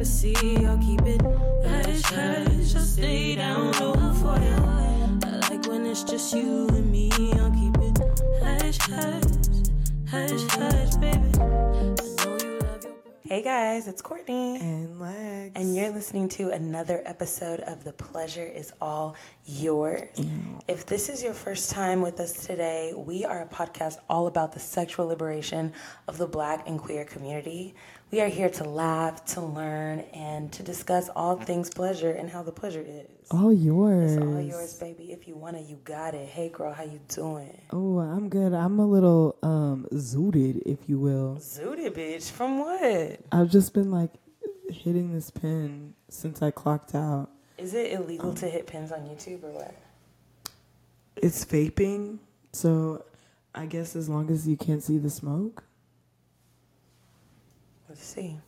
privacy. I'll keep it hush hush. I'll stay down low for you. I like when it's just you and me. I'll keep it hush hush, hush hush, baby. I know you love your. Hey guys, it's Courtney. And legs. And you're listening to another episode of The Pleasure is All Yours. If this is your first time with us today, we are a podcast all about the sexual liberation of the black and queer community. We are here to laugh, to learn, and to discuss all things pleasure and how the pleasure is. all yours. It's all yours, baby. If you want it, you got it. Hey girl, how you doing? Oh, I'm good. I'm a little um zooted, if you will. Zooted, bitch. From what? I've just been like hitting this pin since I clocked out. Is it illegal to hit pins on YouTube or what? It's vaping, so I guess as long as you can't see the smoke. Let's see.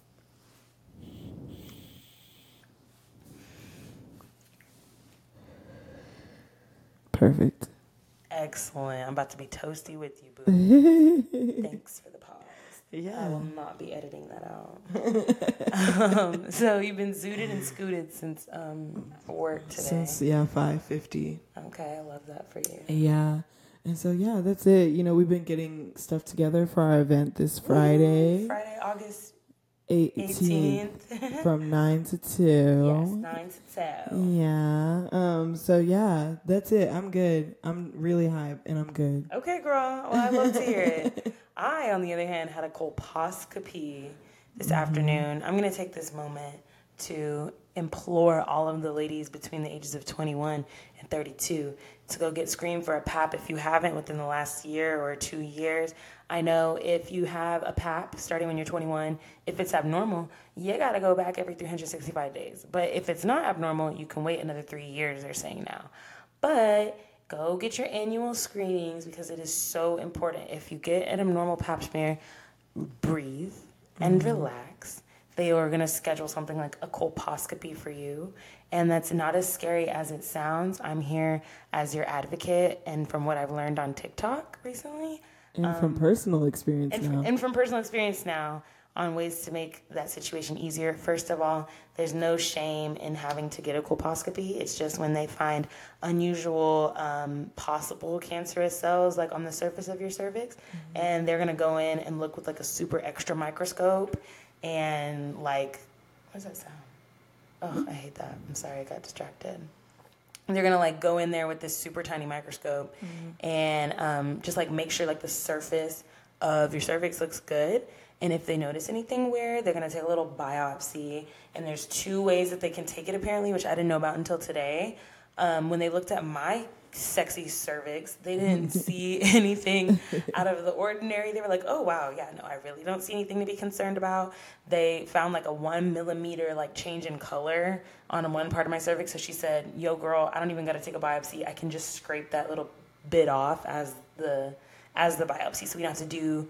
Perfect. Excellent. I'm about to be toasty with you, boo. Thanks for the pause. Yeah. I will not be editing that out. um, so you've been zooted and scooted since um, work today. Since yeah, five fifty. okay, I love that for you. Yeah. And so yeah, that's it. You know, we've been getting stuff together for our event this Friday, Friday, August 18th, 18th. from 9 to 2. yes, 9 to 2. Yeah. Um. So yeah, that's it. I'm good. I'm really hype, and I'm good. Okay, girl. Well, I love to hear it. I, on the other hand, had a colposcopy this afternoon. I'm going to take this moment to implore all of the ladies between the ages of 21 and 32 to go get screened for a PAP if you haven't within the last year or two years. I know if you have a PAP starting when you're 21, if it's abnormal, you got to go back every 365 days. But if it's not abnormal, you can wait another three years, they're saying now. But go get your annual screenings because it is so important. If you get an abnormal pap smear, breathe and mm-hmm. relax. They are going to schedule something like a colposcopy for you. And that's not as scary as it sounds. I'm here as your advocate. And from what I've learned on TikTok recently, And from personal experience and, now. and from personal experience now on ways to make that situation easier. First of all, there's no shame in having to get a colposcopy. It's just when they find unusual, um, possible cancerous cells like on the surface of your cervix, and they're gonna go in and look with like a super extra microscope and like, what does that sound? Oh, I hate that. I'm sorry, I got distracted they're gonna like go in there with this super tiny microscope and um, just like make sure like the surface of your cervix looks good. And if they notice anything weird they're gonna take a little biopsy. And there's two ways that they can take it apparently which i didn't know about until today. Um, when they looked at my sexy cervix. They didn't see anything out of the ordinary. They were like oh wow yeah no i really don't see anything to be concerned about. They found like a one millimeter like change in color on one part of my cervix. So she said yo girl i don't even got to take a biopsy. I can just scrape that little bit off as the as the biopsy. So we don't have to do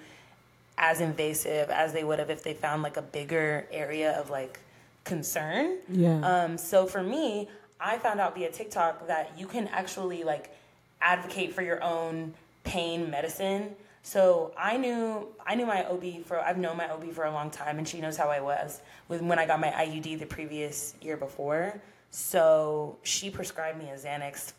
as invasive as they would have if they found like a bigger area of like concern. Yeah. um, so for me, I found out via TikTok that you can actually like advocate for your own pain medicine. So I knew I knew my OB for I've known my OB for a long time, and she knows how I was with when I got my IUD the previous year before. So she prescribed me a Xanax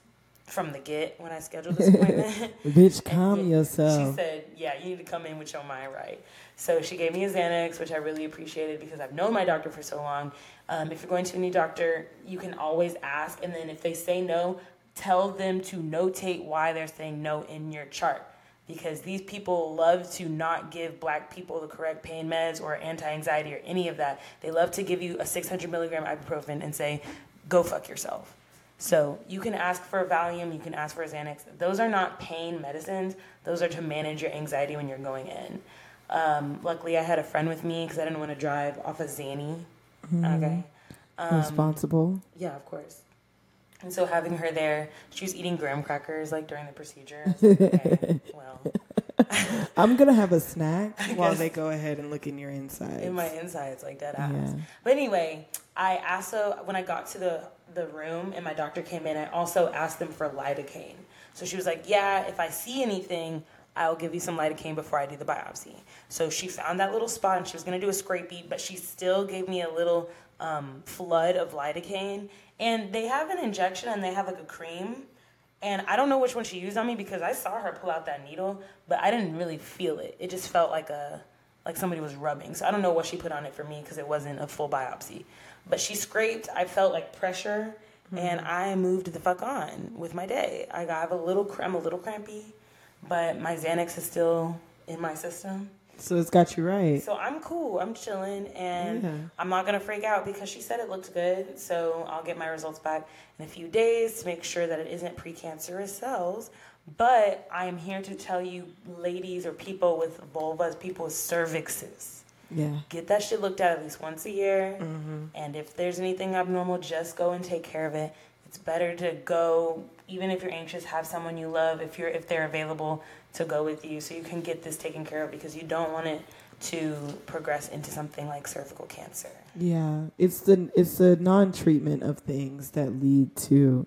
from the get when I scheduled this appointment. Bitch, calm yourself. She said, "Yeah, you need to come in with your mind right." So she gave me a Xanax, which I really appreciated because I've known my doctor for so long. Um, if you're going to a new doctor, you can always ask, and then if they say no, tell them to notate why they're saying no in your chart. Because these people love to not give black people the correct pain meds or anti anxiety or any of that. They love to give you a 600 milligram ibuprofen and say, go fuck yourself. So you can ask for Valium, you can ask for Xanax. Those are not pain medicines. Those are to manage your anxiety when you're going in. Um, luckily, I had a friend with me because I didn't want to drive off of Xanny. Okay. Um, Responsible. Yeah, of course. And so having her there, she was eating graham crackers like during the procedure. Like, okay, well, I'm gonna have a snack while they go ahead and look in your insides. in my insides like that ass. Yeah. But anyway, I also when I got to the the room and my doctor came in, I also asked them for lidocaine. So she was like, "Yeah, if I see anything, I'll give you some lidocaine before I do the biopsy. So she found that little spot and she was gonna do a scrapey, but she still gave me a little um, flood of lidocaine. And they have an injection and they have like a cream. And I don't know which one she used on me because I saw her pull out that needle, but I didn't really feel it. It just felt like a like somebody was rubbing. So I don't know what she put on it for me because it wasn't a full biopsy. But she scraped. I felt like pressure, and I moved the fuck on with my day. I got- I have a little. cr- I'm a little crampy, but my Xanax is still in my system. So it's got you right. So I'm cool. I'm chilling, and Yeah. I'm not gonna freak out because she said it looked good. So I'll get my results back in a few days to make sure that it isn't precancerous cells. But I am here to tell you, ladies or people with vulvas, people with cervixes, Yeah. get that shit looked at at least once a year. Mm-hmm. And if there's anything abnormal, just go and take care of it. It's better to go, even if you're anxious, have someone you love if you're if they're available to go with you, so you can get this taken care of because you don't want it to progress into something like cervical cancer. Yeah. It's the it's the non-treatment of things that lead to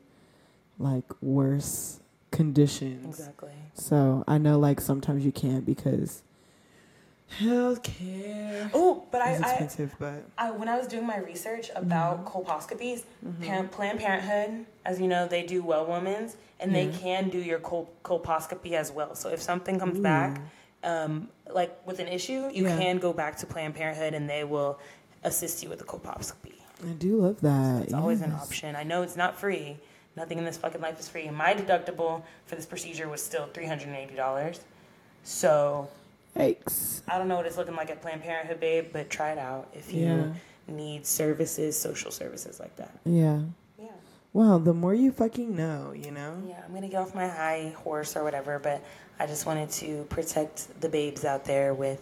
like worse conditions. Exactly. So I know like sometimes you can't because healthcare Oh, but I, is I, expensive, but I when I was doing my research about colposcopies, Pan- Planned Parenthood, as you know, they do well women's, and they can do your col- colposcopy as well. So if something comes back, um, like with an issue, you Yeah. can go back to Planned Parenthood, and they will assist you with the colposcopy. I do love that. It's always an option. I know it's not free. Nothing in this fucking life is free. My deductible for this procedure was still three hundred and eighty dollars. So Yikes. I don't know what it's looking like at Planned Parenthood, babe, but try it out if you Yeah. need services, social services like that. Yeah. Yeah. Well, the more you fucking know, you know? Yeah, I'm gonna get off my high horse or whatever, but I just wanted to protect the babes out there with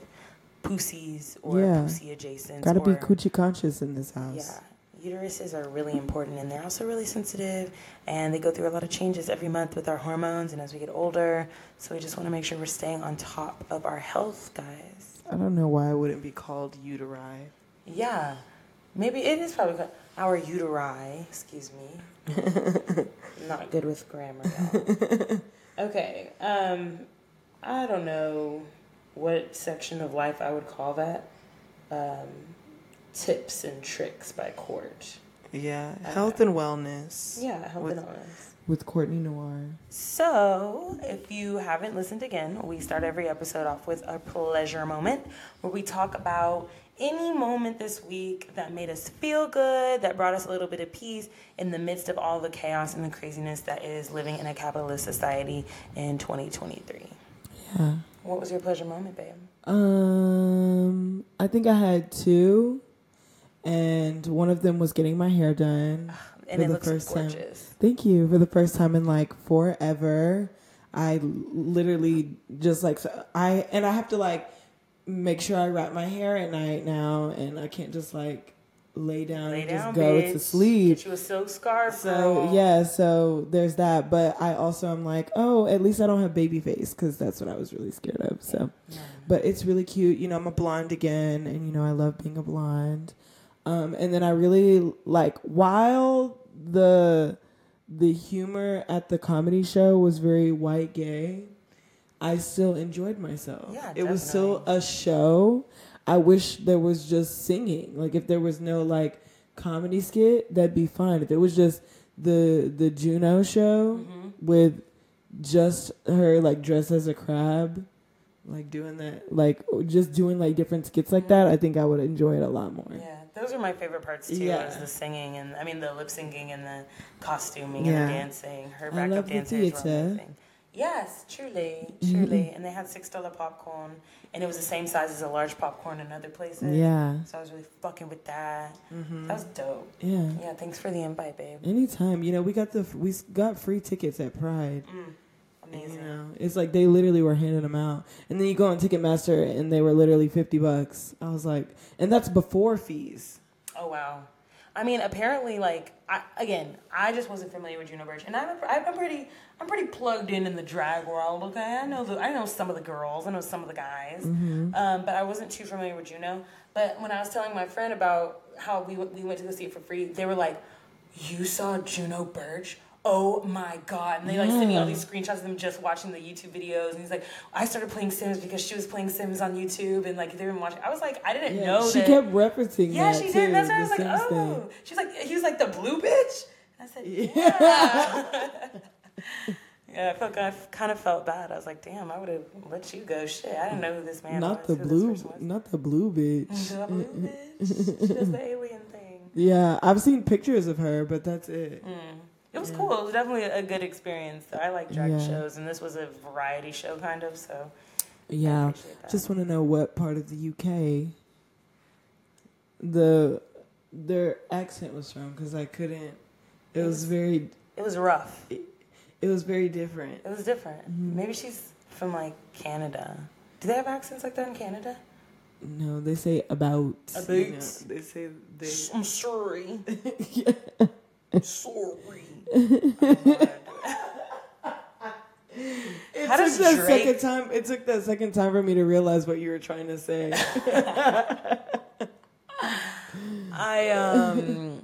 pussies or Yeah. pussy adjacent. Gotta be coochie conscious in this house. Yeah. Uteruses are really important and they're also really sensitive and they go through a lot of changes every month with our hormones and as we get older. So we just want to make sure we're staying on top of our health, guys. I don't know why it wouldn't be called uteri. Yeah. Maybe it is probably called our uteri, excuse me. Not good with grammar. okay. Um I don't know what section of life I would call that. Um tips and tricks by Court. Yeah, Okay. health and wellness. Yeah, health With- and wellness. With Courtney Noir. So, if you haven't listened again, we start every episode off with a pleasure moment where we talk about any moment this week that made us feel good, that brought us a little bit of peace in the midst of all the chaos and the craziness that is living in a capitalist society in 2023. Yeah. What was your pleasure moment, babe? Um, I think I had two, and one of them was getting my hair done. And For the first time. gorgeous. Thank you for the first time in like forever. I literally just like so I and I have to like make sure I wrap my hair at night now, and I can't just like lay down Lay and down, just go bitch. to sleep. Get you a silk scarf, So girl. yeah, so there's that. But I also am like, oh, at least I don't have baby face because that's what I was really scared of. So, but it's really cute. You know, I'm a blonde again, and you know I love being a blonde. Um, and then I really like while the the humor at the comedy show was very white gay. I still enjoyed myself. Yeah, it was still a show. I wish there was just singing. Like if there was no like comedy skit, that'd be fine. If it was just the the Juno show Mm-hmm. with just her like dressed as a crab, like doing that, like just doing like different skits like that, I think I would enjoy it a lot more. Yeah, those are my favorite parts too. Yeah. Is the singing and I mean the lip syncing and the costuming Yeah. and the dancing. Her backup love the dancers were amazing. Yes, truly, truly. And they had six dollar popcorn, and it was the same size as a large popcorn in other places. Yeah, So I was really fucking with that. That was dope. yeah. Yeah, thanks for the invite, babe. Anytime, you know, we got the we got free tickets at Pride. Mm, amazing. You know, it's like they literally were handing them out, and then you go on Ticketmaster, and they were literally fifty bucks. I was like, and that's before fees. Oh wow. I mean, apparently, like I, again, I just wasn't familiar with Juno Birch, and I'm, a, I'm pretty, I'm pretty plugged in in the drag world. Okay, I know the, I know some of the girls, I know some of the guys, um, but I wasn't too familiar with Juno. But when I was telling my friend about how we went- we went to go see it for free, they were like, "You saw Juno Birch? Oh my god! And they like sent me all these screenshots of them just watching the YouTube videos. And he's like, I started playing Sims because she was playing Sims on YouTube, and like they've been watching. I was like, I didn't Yeah, know she that. kept referencing yeah, she too, did. That's why I was like, oh. thing. She's like, he was like the blue bitch. And I said, yeah. yeah, I felt I kind of felt bad. I was like, damn, I would have let you go. Shit, I didn't know who this man Not was. the blue, was. not the blue bitch. The blue bitch. She does the alien thing. Yeah, I've seen pictures of her, but that's it. Mm. It was cool. It was definitely a good experience. I like drag Yeah. shows, and this was a variety show, kind of. So Yeah, appreciate that. just want to know what part of the UK the their accent was from because I couldn't. It was very, it was rough. it was very different. It was different. Mhm. Maybe she's from like Canada. Do they have accents like that in Canada? No, they say about. About. you know, they say they. I'm sorry. yeah. sorry. It How took that Drake- second time. It took that second time for me to realize what you were trying to say. I um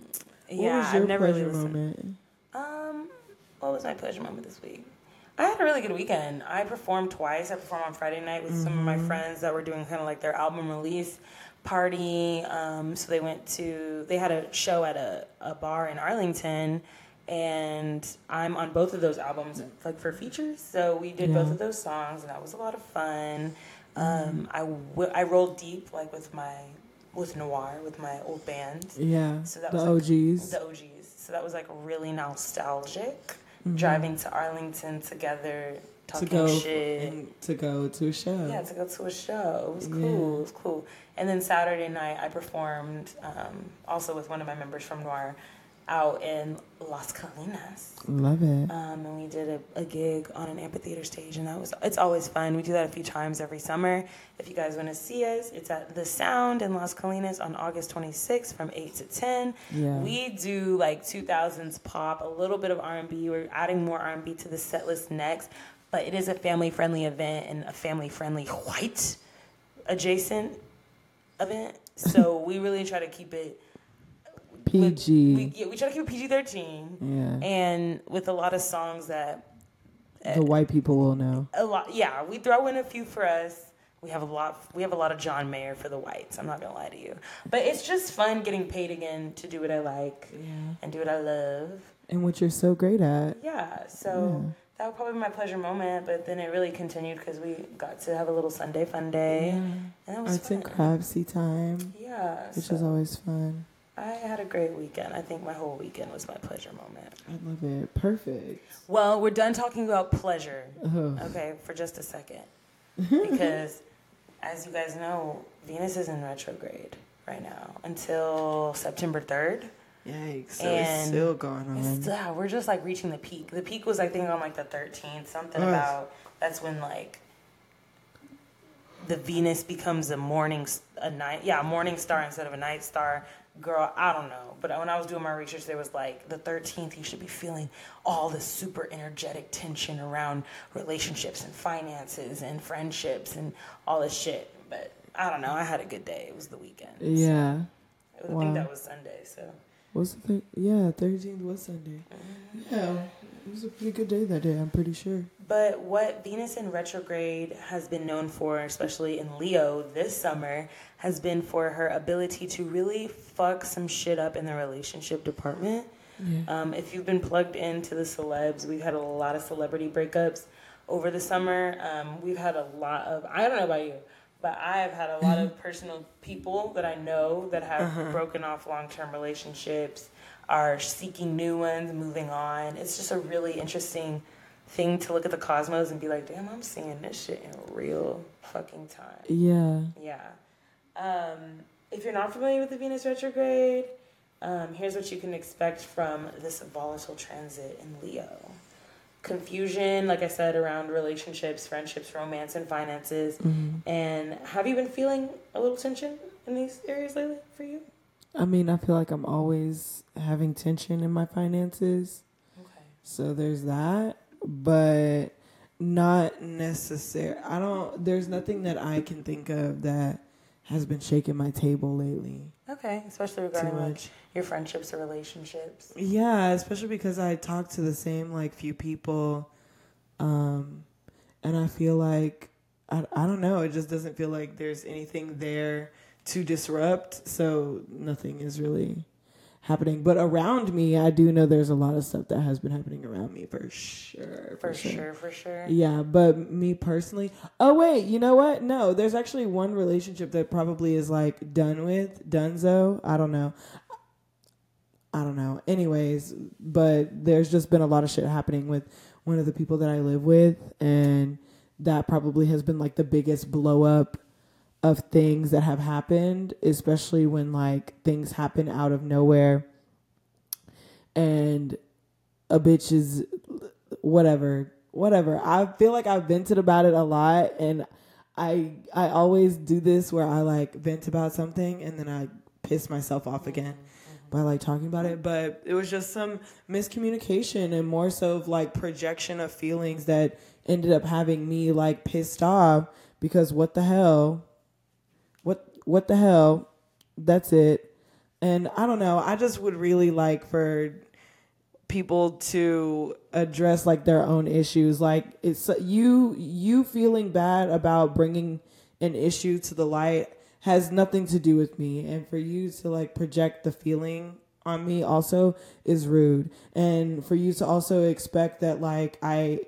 yeah, what was your I've never really listened. moment? Um, what was my pleasure moment this week? I had a really good weekend. I performed twice. I performed on Friday night with some of my friends that were doing kind of like their album release party. Um, so they went to they had a show at a, a bar in Arlington, and I'm on both of those albums like for features. So we did both of those songs, and that was a lot of fun. Um, I w- I rolled deep like with my with Noir with my old band Yeah, So that the was like OGs. the OGs. So that was like really nostalgic. Mhm. Driving to Arlington together, to go shit. to go to a show. Yeah, to go to a show. It was cool. Yeah. It was cool. And then Saturday night, I performed um, also with one of my members from Noir out in Las Colinas. Love it. Um, and we did a, a gig on an amphitheater stage, and that was it's always fun. We do that a few times every summer. If you guys want to see us, it's at the Sound in Las Colinas on August 26th from 8 to 10. Yeah. We do like 2000s pop, a little bit of R&B. We're adding more R&B to the set list next, but it is a family-friendly event and a family-friendly white adjacent event. So we really try to keep it PG. we, yeah, we try to keep it PG-13 yeah. and with a lot of songs that the white people will know. a lot yeah we throw in a few for us we have a lot we have a lot of john mayer for the whites i'm not gonna lie to you but it's just fun getting paid again to do what i like Yeah. and do what i love And what you're so great at. yeah so Yeah. That would probably my pleasure moment but then it really continued because we got to have a little sunday fun day and it was Arts fun. and craftsy time, yeah which so is always fun. i had a great weekend i think my whole weekend was my pleasure moment I love it. Perfect. well we're done talking about pleasure Oh. Okay, for just a second. Because, as you guys know, Venus is in retrograde right now until September 3rd. Yikes. So And it's still going on. It's, yeah, we're just like reaching the peak. The peak was, I think, on like the 13th. Something Ugh. about that's when like the Venus becomes a morning, a night, yeah, a morning star instead of a night star. Girl, I don't know. But when I was doing my research, there was like the 13th, you should be feeling all this super energetic tension around relationships and finances and friendships and all this shit. But I don't know. I had a good day. It was the weekend. so- Yeah. I think that was Sunday. So What's the thing? Yeah, 13th was Sunday. Yeah. It was a pretty good day that day, I'm pretty sure. But what Venus in retrograde has been known for, especially in Leo this summer, has been for her ability to really fuck some shit up in the relationship department. Yeah. Um, if you've been plugged into the celebs, we've had a lot of celebrity breakups over the summer. Um, we've had a lot of, I don't know about you, but I have had a lot of personal people that I know that have broken off long term relationships, are seeking new ones, moving on. It's just a really interesting thing to look at the cosmos and be like, damn, I'm seeing this shit in real fucking time. Yeah. Yeah. Um, if you're not familiar with the Venus retrograde, um, here's what you can expect from this volatile transit in Leo. Confusion, like I said, around relationships, friendships, romance, and finances. Mhm. And have you been feeling a little tension in these areas lately for you? I mean, I feel like I'm always having tension in my finances. Okay. So there's that, but not necessary. I don't. There's nothing that I can think of that has been shaking my table lately. Okay, especially regarding like your friendships or relationships. Yeah, especially because I talk to the same like few people, um, and I feel like I I don't know. It just doesn't feel like there's anything there to disrupt. So nothing is really happening. But around me, I do know there's a lot of stuff that has been happening around me for sure. For sure, for sure. Yeah, but me personally, oh wait, you know what? No, there's actually one relationship that probably is like done with, donezo. I don't know. I don't know. Anyways, but there's just been a lot of shit happening with one of the people that I live with, and that probably has been like the biggest blow up of things that have happened, especially when like things happen out of nowhere and a bitch is whatever, whatever. I feel like I've vented about it a lot and I I always do this where I like vent about something and then I piss myself off again by like talking about it. But it was just some miscommunication and more so of like projection of feelings that ended up having me like pissed off because what the hell? What the hell? That's it. And I don't know. I just would really like for people to address like their own issues like it's you you feeling bad about bringing an issue to the light has nothing to do with me and for you to like project the feeling on me also is rude and for you to also expect that like i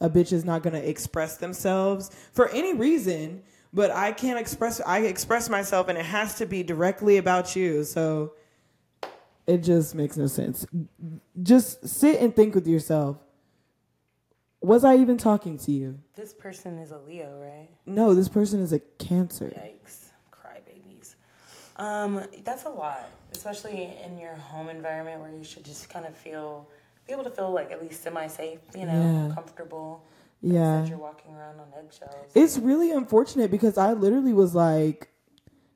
a bitch is not going to express themselves for any reason but i can't express i express myself and it has to be directly about you so it just makes no sense. Just sit and think with yourself. Was I even talking to you? This person is a Leo, right? No, this person is a Cancer. Yikes. Crybabies. Um, that's a lot, especially in your home environment where you should just kind of feel, be able to feel like at least semi safe, you know, Yeah. comfortable. Yeah. You're walking around on eggshells. It's really unfortunate because I literally was like,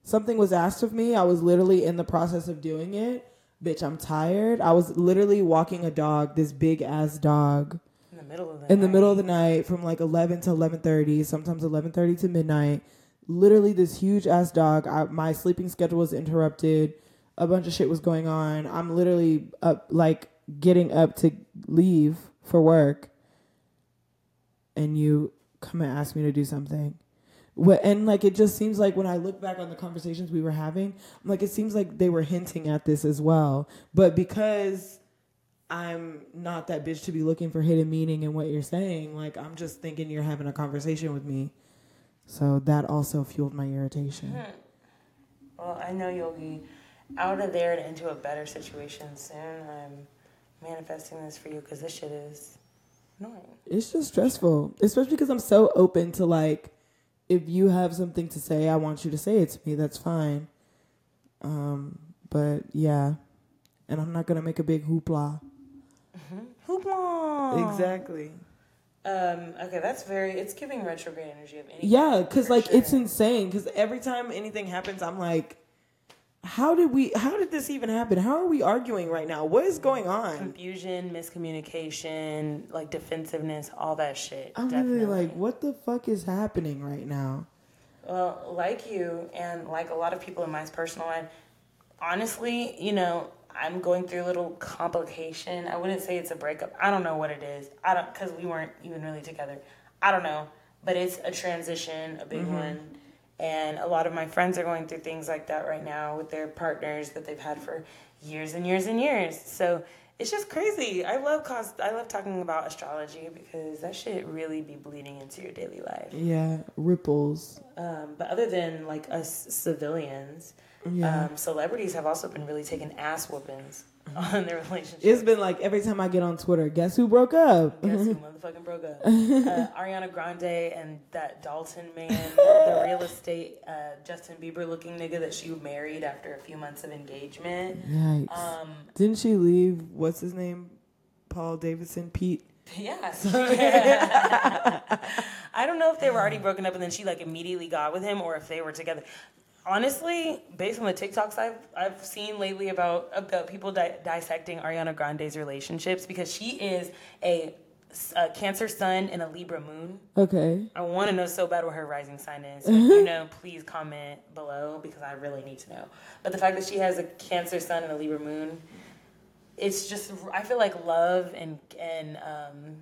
something was asked of me. I was literally in the process of doing it. Bitch, I'm tired. I was literally walking a dog, this big ass dog, in the middle of the in the night. middle of the night from like 11 to 11:30, sometimes 11:30 to midnight. Literally this huge ass dog. I, my sleeping schedule was interrupted. A bunch of shit was going on. I'm literally up like getting up to leave for work and you come and ask me to do something. What and like it just seems like when I look back on the conversations we were having, I'm like it seems like they were hinting at this as well. But because I'm not that bitch to be looking for hidden meaning in what you're saying, like I'm just thinking you're having a conversation with me. So that also fueled my irritation. Hmm. Well, I know you'll be out of there and into a better situation soon. I'm manifesting this for you because this shit is annoying. It's just stressful, especially because I'm so open to like, if you have something to say, I want you to say it to me. That's fine. Um, but yeah, and I'm not gonna make a big hoopla. Hoopla! Exactly. Um, okay, that's very, it's giving retrograde energy of any Yeah, because for like it's insane. Because every time anything happens, I'm like, how did we? How did this even happen? How are we arguing right now? What is going on? confusion, miscommunication, like defensiveness, all that shit. I'm definitely. literally like, what the fuck is happening right now? Well, like you and like a lot of people in my personal life, honestly, you know, I'm going through a little complication. I wouldn't say it's a breakup. I don't know what it is. I don't because we weren't even really together. I don't know, but it's a transition, a big mm-hmm. one. And a lot of my friends are going through things like that right now with their partners that they've had for years and years and years. So it's just crazy. I love cause I love talking about astrology because that shit really be bleeding into your daily life. Yeah, ripples. Um, but other than like us civilians, Yeah. um, celebrities have also been really taking ass whoopings on their relationships. It's been like every time I get on Twitter, guess who broke up? Guess who motherfucking broke up? Uh, Ariana Grande and that Dalton man, the real estate uh, Justin Bieber looking nigga that she married after a few months of engagement. Yikes. Um, Didn't she leave? What's his name? Paul Davidson, Pete. yeah. I don't know if they were already broken up and then she like immediately got with him or if they were together. Honestly, based on the TikToks I've I've seen lately about about people di- dissecting Ariana Grande's relationships because she is a a Cancer Sun and a Libra Moon. Okay. I want to know so bad what her rising sign is. So if you know, please comment below because I really need to know. But the fact that she has a Cancer Sun and a Libra Moon, it's just I feel like love and and um,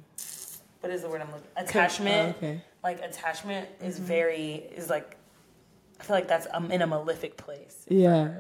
what is the word I'm looking for attachment. Oh, okay. Like attachment is very is like I feel like that's um, in a malefic place. Yeah.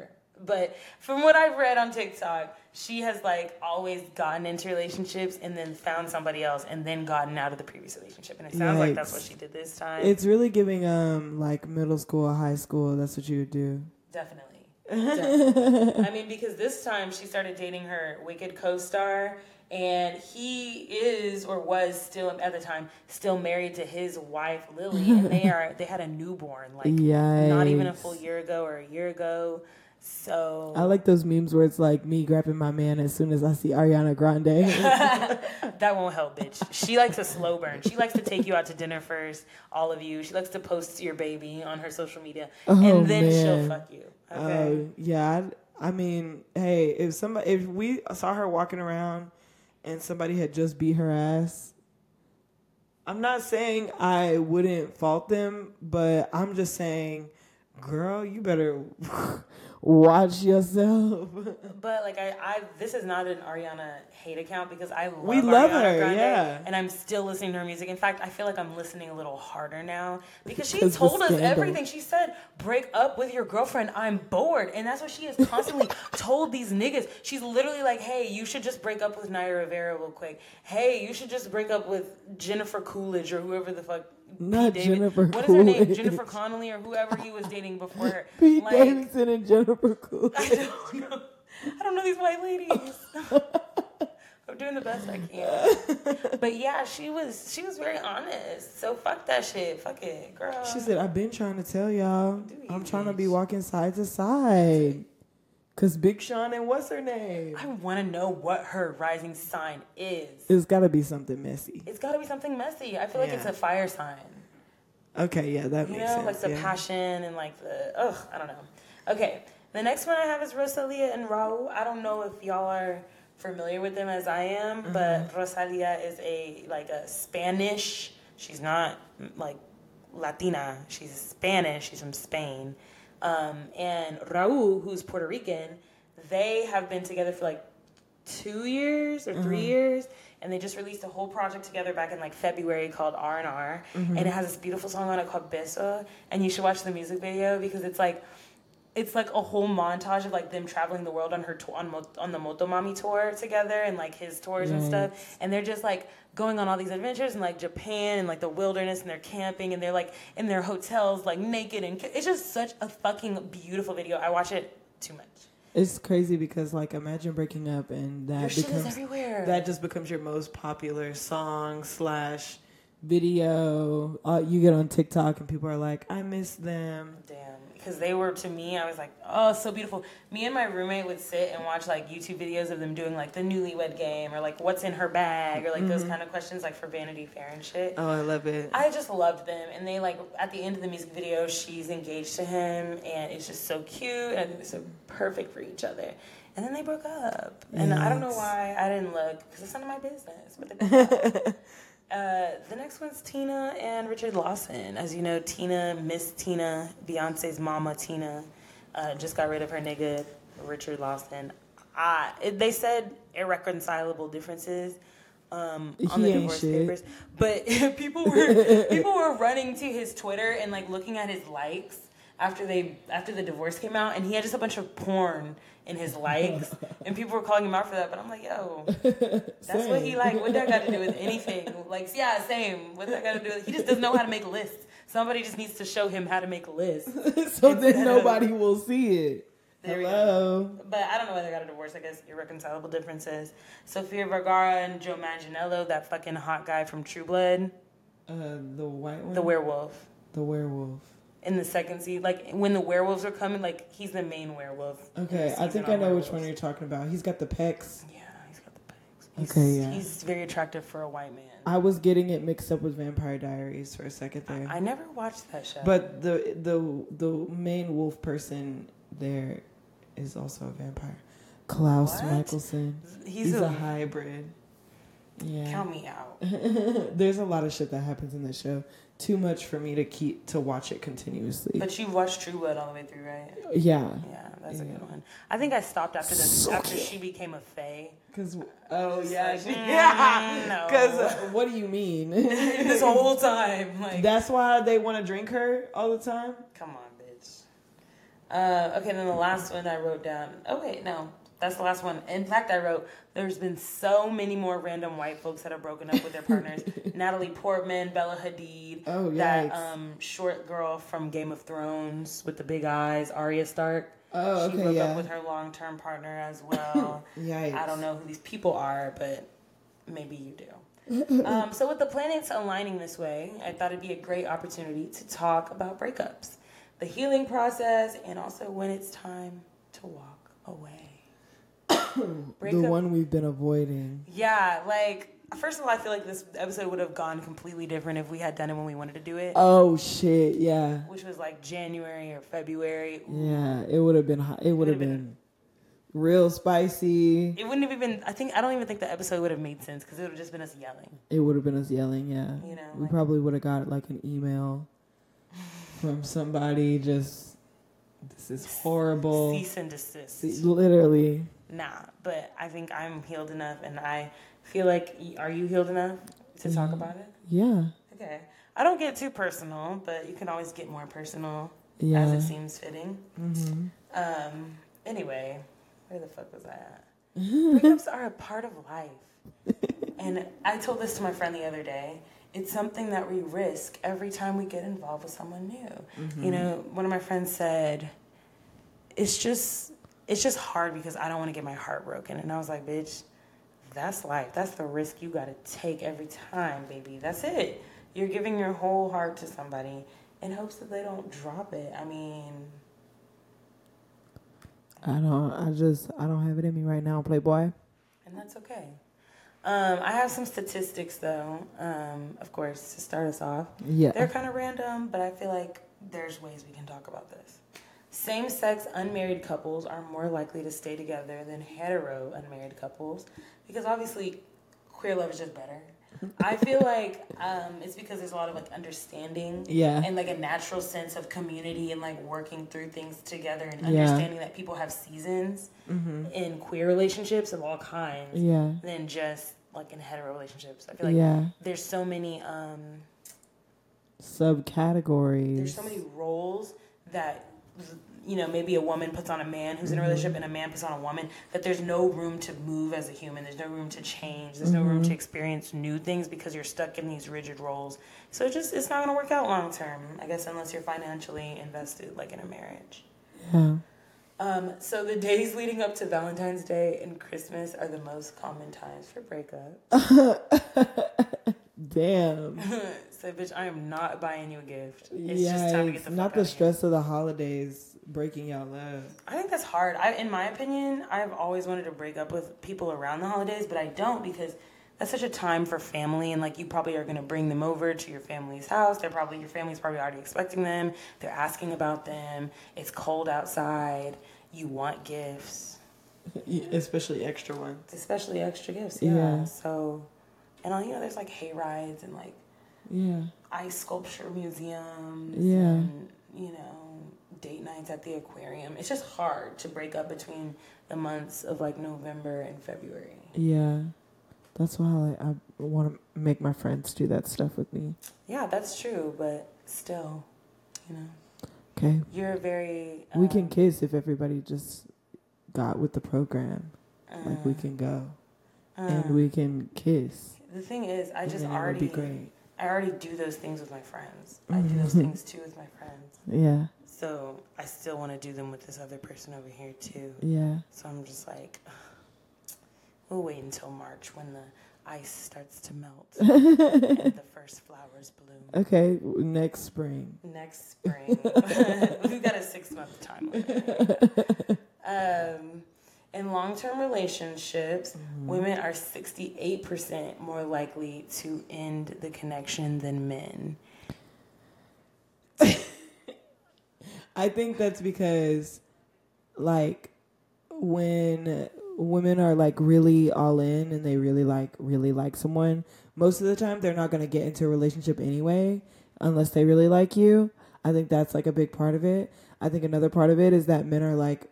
But from what I've read on TikTok, she has like always gotten into relationships and then found somebody else and then gotten out of the previous relationship. And it sounds like that's what she did this time. It's really giving um like middle school high school. That's what you would do. Definitely. Definitely. I mean, because this time she started dating her Wicked co star, and he is or was still at the time still married to his wife Lily, and they are they had a newborn like not even a full year ago or a year ago. So I like those memes where it's like me grabbing my man as soon as I see Ariana Grande. that won't help, bitch. She likes a slow burn. She likes to take you out to dinner first, all of you. She likes to post your baby on her social media, Oh, and then she'll fuck you. Oh Okay. yeah, I, I mean, hey, if somebody if we saw her walking around and somebody had just beat her ass, I'm not saying I wouldn't fault them, but I'm just saying, girl, you better watch yourself. But like I, I, this is not an Ariana hate account because I love We love Ariana her, Grande, yeah. and I'm still listening to her music. In fact, I feel like I'm listening a little harder now because she told us everything. She said, "Break up with your girlfriend. I'm bored," and that's what she has constantly told these niggas. She's literally like, "Hey, you should just break up with Naya Rivera real quick. Hey, you should just break up with Jennifer Coolidge or whoever the fuck." Not Pete David- Jennifer What is her name? Jennifer Connolly or whoever he was dating before her. Pete Like, Davidson and Jennifer Coolidge. I don't know. I don't know these white ladies. I'm doing the best I can. But yeah, she was she was very honest. So fuck that shit. Fuck it, girl. She said, "I've been trying to tell y'all. I'm trying to be walking side to side." Cause Big Sean and what's her name? I want to know what her rising sign is. It's got to be something messy. It's got to be something messy. I feel like it's a fire sign. Okay, yeah, that You makes know, sense. like the yeah. passion and like the ugh. I don't know. Okay, the next one I have is Rosalia and Raul. I don't know if y'all are familiar with them as I am, Mm-hmm. but Rosalia is a like a Spanish. She's not like Latina. She's Spanish. She's from Spain. Um, and Raul, who's Puerto Rican, they have been together for like two years or 3 years and they just released a whole project together back in like february called r&r and it has this beautiful song on it called beso and you should watch the music video because it's like it's like a whole montage of like them traveling the world on her tour on, Mo- on the motomami tour together and like his tours and stuff and they're just like going on all these adventures in like japan and like the wilderness and they're camping and they're like in their hotels like naked and it's just such a fucking beautiful video i watch it too much It's crazy because like imagine breaking up and that Your shit is becomes everywhere. that just becomes your most popular song slash video. Uh, you get on TikTok and people are like, "I miss them." Damn, because they were to me, I was like, oh, so beautiful. Me and my roommate would sit and watch like YouTube videos of them doing like the newlywed game or like what's in her bag or like those mm-hmm. kind of questions like for Vanity Fair and shit. Oh, I love it. I just loved them, and they like at the end of the music video, she's engaged to him, and it's just so cute, and so perfect for each other. And then they broke up, and I don't know why I didn't look because it's none of my business. But they broke up. Uh, the next one's Tina and Richard Lawson. As you know, Tina, Miss Tina, Beyonce's mama Tina, uh, just got rid of her nigga Richard Lawson. I, it, they said irreconcilable differences um, on He the divorce shit. papers, but people were people were running to his Twitter and like looking at his likes after they after the divorce came out, and he had just a bunch of porn in his likes, and people were calling him out for that. But I'm like, yo, that's what he like. What that got to do with anything? Like, yeah, same. What that got to do with? He just doesn't know how to make lists. Somebody just needs to show him how to make lists. so then of- nobody will see it. There we go. Hello. But I don't know why they got a divorce. I guess irreconcilable differences. Sofia Vergara and Joe Manganiello, that fucking hot guy from True Blood, Uh, the white one. the werewolf. The werewolf. In the second season, like when the werewolves are coming, like he's the main werewolf. Okay, I think I know which one you're talking about. He's got the pecs. Yeah, he's got the pecs. He's, Okay, yeah. He's very attractive for a white man. I was getting it mixed up with Vampire Diaries for a second there. I never watched that show. But the the the main wolf person there is also a vampire. Klaus What? Mikaelson. he's, He's, a, a, hybrid. Yeah. Count me out. There's a lot of shit that happens in this show. Too much for me to keep to watch it continuously. But you watched True Blood all the way through, right? yeah. Yeah, that's a good one. I think I stopped after the So after good. she became a fae. Cause oh yeah, like, mm, yeah. no. Cause uh, what do you mean? this whole time, like, That's why they want to drink her all the time. come on, bitch. Uh, okay, then the last one I wrote down. Oh wait, no, that's the last one. In fact, I wrote there's been so many more random white folks that have broken up with their partners. Natalie Portman, Bella Hadid, Oh, that um, short girl from Game of Thrones with the big eyes, Arya Stark. Oh, she okay, broke yeah. up with her long-term partner as well. Yikes. I don't know who these people are, but maybe you do. um, so, with the planets aligning this way, I thought it'd be a great opportunity to talk about breakups, the healing process, and also when it's time to walk away. The one we've been avoiding. Yeah, like first of all, I feel like this episode would have gone completely different if we had done it when we wanted to do it, Oh shit! Yeah, which was like January or February. yeah. It would have been. hot. It would have would've been real spicy. It wouldn't have even. I think I don't even think the episode would have made sense because it would have just been us yelling. It would have been us yelling. Yeah. You know, we like- probably would have got like an email from somebody. Just this is horrible. Cease and desist. See, Literally. Nah, but I think I'm healed enough, and I feel like. Are you healed enough to talk Mhm. about it? Yeah. Okay. I don't get too personal, but you can always get more personal Yeah. as it seems fitting. hmm Um. Anyway, where the fuck was I at? Breakups are a part of life, and I told this to my friend the other day. It's something that we risk every time we get involved with someone new. You know, one of my friends said, "It's just, it's just hard because I don't want to get my heart broken." And I was like, "Bitch, that's life. That's the risk you got to take every time, baby. That's it. You're giving your whole heart to somebody in hopes that they don't drop it. I mean." I don't. I just. I don't have it in me right now, Playboy. and that's okay. Um, I have some statistics though, um, of course, to start us off. Yeah. They're kind of random, but I feel like there's ways we can talk about this. Same sex unmarried couples are more likely to stay together than hetero unmarried couples because obviously queer love is just better. I feel like um, it's because there's a lot of like understanding Yeah. and like a natural sense of community and like working through things together and Yeah. understanding that people have seasons hmm in queer relationships of all kinds Yeah. than just like in hetero relationships. I feel like yeah. there's so many um Subcategories. there's so many roles that you know maybe a woman puts on a man who's in a Mhm. relationship and a man puts on a woman that there's no room to move as a human there's no room to change there's no room Mhm. to experience new things because you're stuck in these rigid roles so it just it's not going to work out long term i guess unless you're financially invested like in a marriage Yeah. um, so the days leading up to valentine's day and christmas are the most common times for breakup Damn. so bitch i am not buying you a gift it's just time to get the Not the out of stress of the holidays breaking y'all love. I think that's hard. I, in my opinion, I've always wanted to break up with people around the holidays, but I don't because that's such a time for family, and like you probably are gonna bring them over to your family's house. They're probably your family's probably already expecting them. They're asking about them. It's cold outside. You want gifts, Especially extra ones. especially extra gifts. Yeah. Yeah. So, and all you know, there's like hay rides and like Yeah. ice sculpture museums. Yeah. And, you know, date nights at the aquarium. It's just hard to break up between the months of like November and February. Yeah. That's why like, I want to make my friends do that stuff with me. Yeah, that's true, but still, you know, Okay. you're very. we can um, kiss if everybody just got with the program. Like we uh, can go uh, and we can kiss. The thing is, I just would already. I already do those things with my friends. I do those Mhm. things too with my friends. Yeah. So I still want to do them with this other person over here too. Yeah. So I'm just like, we'll wait until March when the ice starts to melt and the first flowers bloom. Okay. Next spring. Next spring. We've got a six month time limit. Um, in long term relationships, mm-hmm. women are 68% more likely to end the connection than men. I think that's because, like, when women are like really all in and they really like really like someone, most of the time they're not going to get into a relationship anyway unless they really like you. I think that's like a big part of it. I think another part of it is that men are like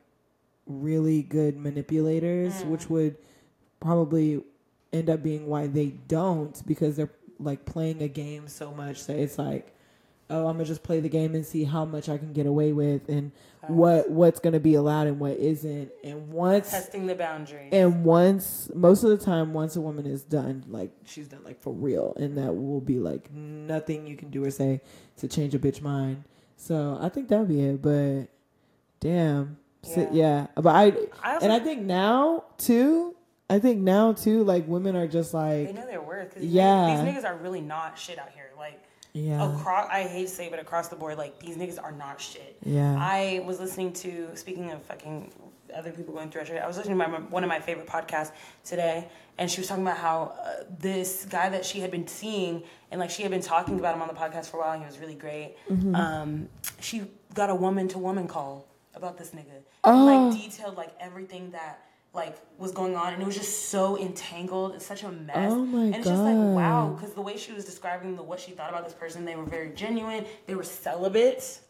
really good manipulators, Mm. which would probably end up being why they don't because they're like playing a game so much that it's like, oh, I'm gonna just play the game and see how much I can get away with and what what's gonna be allowed and what isn't. And once testing the boundaries. and once, most of the time, once a woman is done, like she's done, like for real, and that will be like nothing you can do or say to change a bitch mind. So I think that'd be it. But damn, yeah. But I I also, and I think now too. I think now too, like women are just like they know their worth. 'cause Yeah. these niggas are really not shit out here. Like yeah, across, I hate to say, it, but across the board, like these niggas are not shit. yeah, I was listening to, speaking of fucking other people going through I was listening to my, one of my favorite podcasts today, and she was talking about how uh, this guy that she had been seeing, and like she had been talking about him on the podcast for a while, and he was really great. Mm-hmm. Um, she got a woman to woman call about this nigga, Oh. and like oh. detailed like everything that like was going on, and it was just so entangled. It's such a mess. Oh my and it's just like wow, because the way she was describing the what she thought about this person, they were very genuine. They were celibate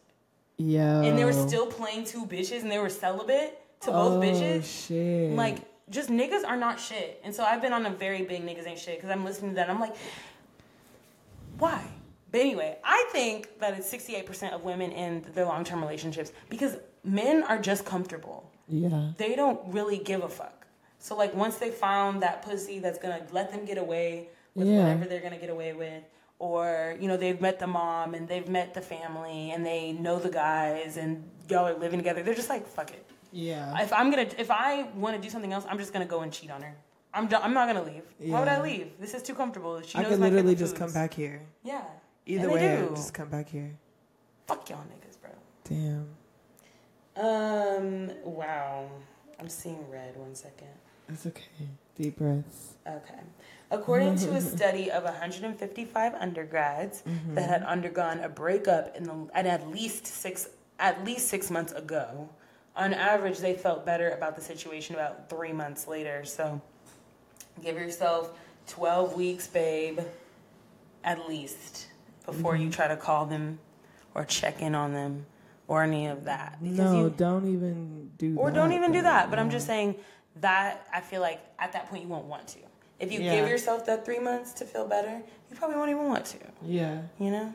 yeah, and they were still playing two bitches and they were celibate to both oh, bitches. Shit. Like, just niggas are not shit. And so I've been on a very big niggas ain't shit because I'm listening to that. And I'm like, why? But anyway, I think that it's 68% of women in their long term relationships because men are just comfortable. yeah, They don't really give a fuck. So, like, once they found that pussy that's gonna let them get away with Yeah. whatever they're gonna get away with, or, you know, they've met the mom and they've met the family and they know the guys and y'all are living together, they're just like, fuck it. yeah, If I'm gonna, if I want to do something else, I'm just gonna go and cheat on her. I'm, do- I'm not gonna leave. Why would I leave? This is too comfortable. She I knows could my literally just come back here. Yeah. Either way. Just come back here. Fuck y'all niggas, bro. Damn, Um. Wow. I'm seeing red. One second. it's okay. Deep breaths. Okay. According to a study of 155 undergrads Mm-hmm. that had undergone a breakup in the and at least six at least six months ago, on average they felt better about the situation about three months later. So, give yourself 12 weeks, babe, at least before Mm-hmm. you try to call them or check in on them or any of that. Because No, you- don't even do or that. don't even do that. But I'm just saying that I feel like at that point you won't want to. If you Yeah. give yourself that three months to feel better, you probably won't even want to. Yeah. You know?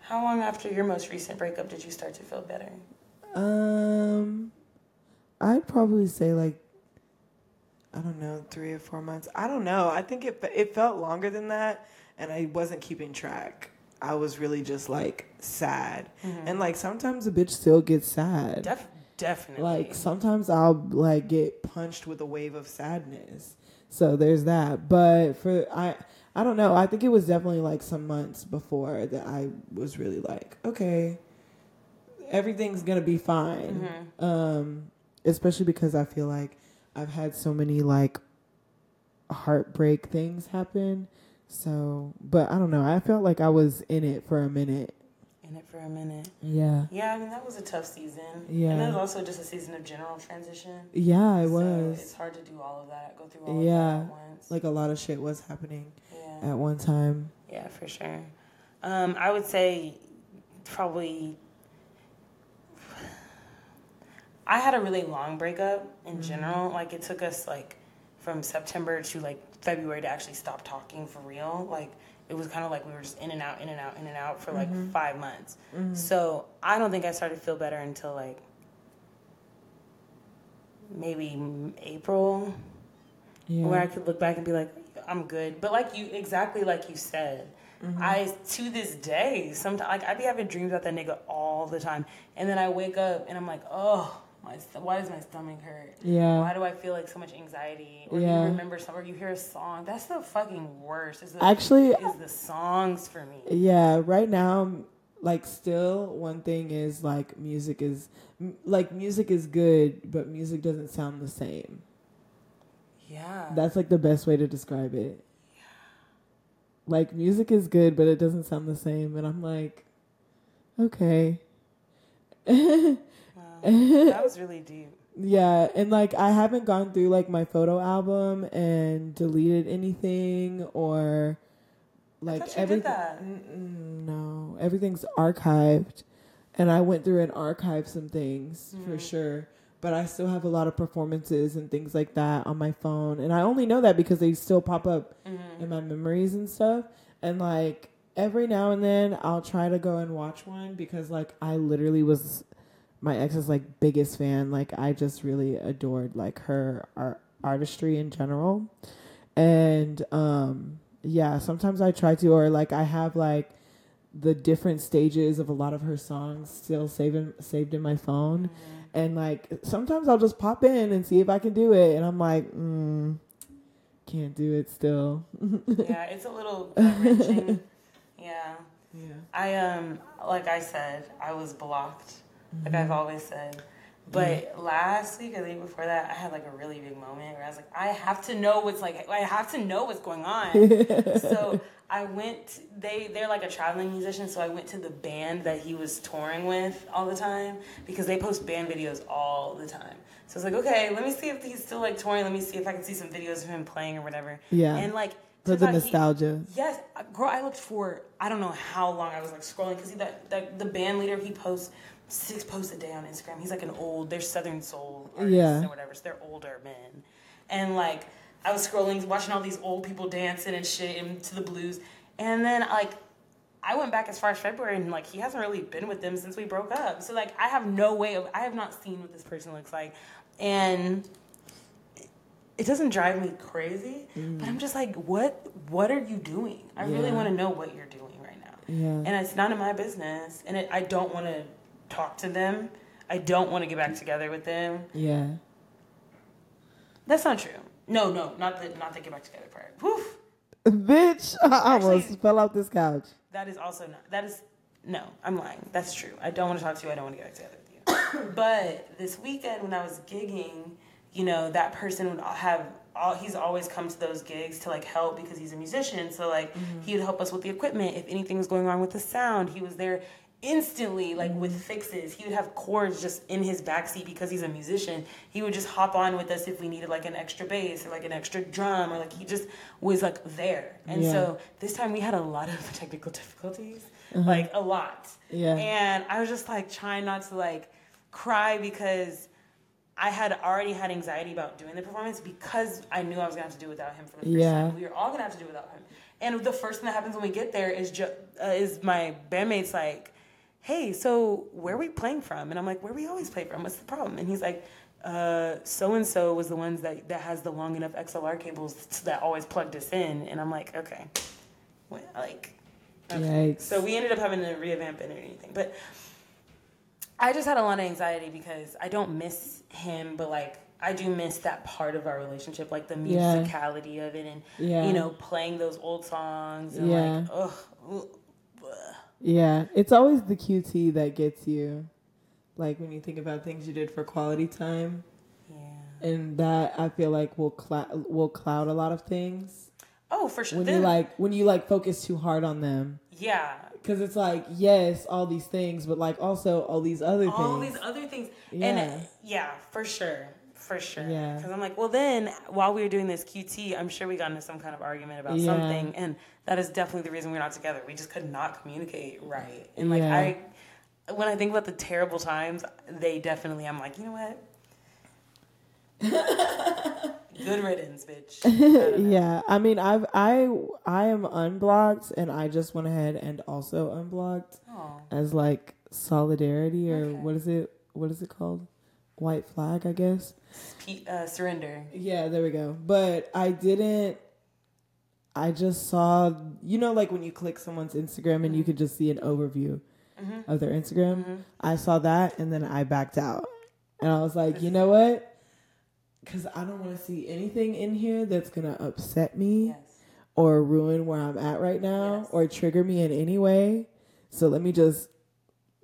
How long after your most recent breakup did you start to feel better? Um, I'd probably say like, I don't know, three or four months. I don't know. I think it it felt longer than that, and I wasn't keeping track. I was really just like sad, and like sometimes a bitch still gets sad. Def- definitely. Like sometimes I'll like get punched with a wave of sadness. So there's that. But for I I don't know. I think it was definitely like some months before that I was really like, okay, everything's gonna be fine. Um, especially because I feel like I've had so many like heartbreak things happen. So, but I don't know. I felt like I was in it for a minute. in it for a minute. Yeah. Yeah, I mean that was a tough season. Yeah. And it was also just a season of general transition. Yeah, it So was. it's hard to do all of that, go through all Yeah. of that at once. Like a lot of shit was happening yeah. at one time. Yeah, for sure. Um, I would say probably. I had a really long breakup in Mm-hmm. general. Like it took us like from September to like February to actually stop talking for real. Like it was kind of like we were just in and out, in and out, in and out for like Mm-hmm. five months. So I don't think I started to feel better until like maybe April Yeah. where I could look back and be like, I'm good. But like you, exactly like you said, Mm-hmm. I to this day sometimes like I be having dreams about that nigga all the time, and then I wake up and I'm like, oh, my st- why does my stomach hurt? Yeah. Why do I feel like so much anxiety? Or Yeah. you remember some, or you hear a song. That's the fucking worst. Is the, Actually, is the songs for me. yeah, right now, like, still, one thing is like music is m- like music is good, but music doesn't sound the same. Yeah. That's like the best way to describe it. Like, music is good, but it doesn't sound the same. And I'm like, okay. That was really deep. Yeah, and like I haven't gone through like my photo album and deleted anything or like thought you did everything. No, everything's archived, and I went through and archived some things Mm-hmm. for sure. But I still have a lot of performances and things like that on my phone, and I only know that because they still pop up Mm-hmm. in my memories and stuff. And like every now and then, I'll try to go and watch one because like I literally was my ex's like biggest fan. Like I just really adored like her art artistry in general. And um yeah, sometimes I try to or like I have like the different stages of a lot of her songs still saving saved in my phone. And like sometimes I'll just pop in and see if I can do it and I'm like, mm, can't do it still. yeah, it's a little wrenching. yeah. yeah. I um like I said, I was blocked. Like Mm-hmm. I've always said. But last week or the week before that, I had like a really big moment where I was like, I have to know what's like I have to know what's going on. so I went they they're like a traveling musician, so I went to the band that he was touring with all the time because they post band videos all the time. So I was like, okay, let me see if he's still like touring, let me see if I can see some videos of him playing or whatever. Yeah. And like For the out he- nostalgia. Yes, girl. I looked for I don't know how long I was like scrolling because that, that the band leader he posts six posts a day on Instagram. He's like an old, they're Southern soul artists Yeah. or whatever. So they're older men, and like I was scrolling, watching all these old people dancing and shit and to the blues, and then like I went back as far as February and like he hasn't really been with them since we broke up. So like I have no way of I have not seen what this person looks like, and it doesn't drive me crazy, but I'm mm. just like, what what are you doing? I really want to know what you're doing right now. Yeah. And it's none of my business. And it, I don't want to talk to them. I don't want to get back together with them. Yeah. That's not true. No, no, not the not the get back together part. Whew. Bitch, I almost Actually- fell off this couch. That is also not. That is no. I'm lying. That's true. I don't want to talk to you. I don't want to get back together with you. but this weekend when I was gigging, you know, that person would have. All, he's always come to those gigs to like help because he's a musician. So like mm-hmm. he would help us with the equipment if anything was going wrong with the sound. He was there instantly like with fixes. He would have chords just in his backseat because he's a musician. He would just hop on with us if we needed like an extra bass or like an extra drum or like he just was like there. And Yeah. so this time we had a lot of technical difficulties, like a lot. Yeah. And I was just like trying not to like cry because I had already had anxiety about doing the performance because I knew I was gonna have to do it without him for the first Yeah. time. We were all gonna have to do it without him. And the first thing that happens when we get there is ju- uh, is my bandmates like, "Hey, so where are we playing from?" And I'm like, "Where we always play from? What's the problem?" And he's like, "So and so was the ones that that has the long enough XLR cables that always plugged us in." And I'm like, "Okay, what, like." Okay. So we ended up having to revamp it or anything. But I just had a lot of anxiety because I don't miss him, but like I do miss that part of our relationship, like the Yeah. musicality of it and Yeah. you know, playing those old songs and Yeah. like ugh. Yeah, it's always the QT that gets you. Like when you think about things you did for quality time, Yeah. and that I feel like will cloud will cloud a lot of things Oh, for sure. when you like when you like focus too hard on them. yeah. Because it's like yes, all these things, but like also all these other All things. All these other things. Yeah. And yeah, for sure. For sure. Yeah. Because I'm like, well, then while we were doing this QT, I'm sure we got into some kind of argument about Yeah. something. And that is definitely the reason we're not together. We just could not communicate right. And like, Yeah. I, when I think about the terrible times, they definitely, I'm like, you know what? Good riddance, bitch. I yeah, I mean, I've I I am unblocked, and I just went ahead and also unblocked Aw. as like solidarity or Okay. what is it? What is it called? White flag, I guess. Uh, surrender. Yeah, there we go. But I didn't. I just saw, you know, like when you click someone's Instagram and you could just see an overview Mm-hmm. of their Instagram. I saw that and then I backed out. And I was like, you know what? Because I don't want to see anything in here that's going to upset me Yes. or ruin where I'm at right now Yes. or trigger me in any way. So let me just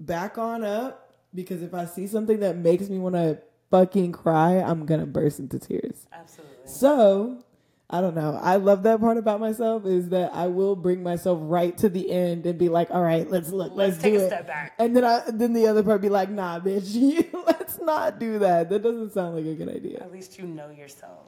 back on up because if I see something that makes me want to fucking cry, I'm to burst into tears. Absolutely. So I don't know. I love that part about myself is that I will bring myself right to the end and be like, "All right, let's look, let's, Let's take do a it." step back. And then I then the other part be like, "Nah, bitch, you, let's not do that. That doesn't sound like a good idea." At least you know yourself.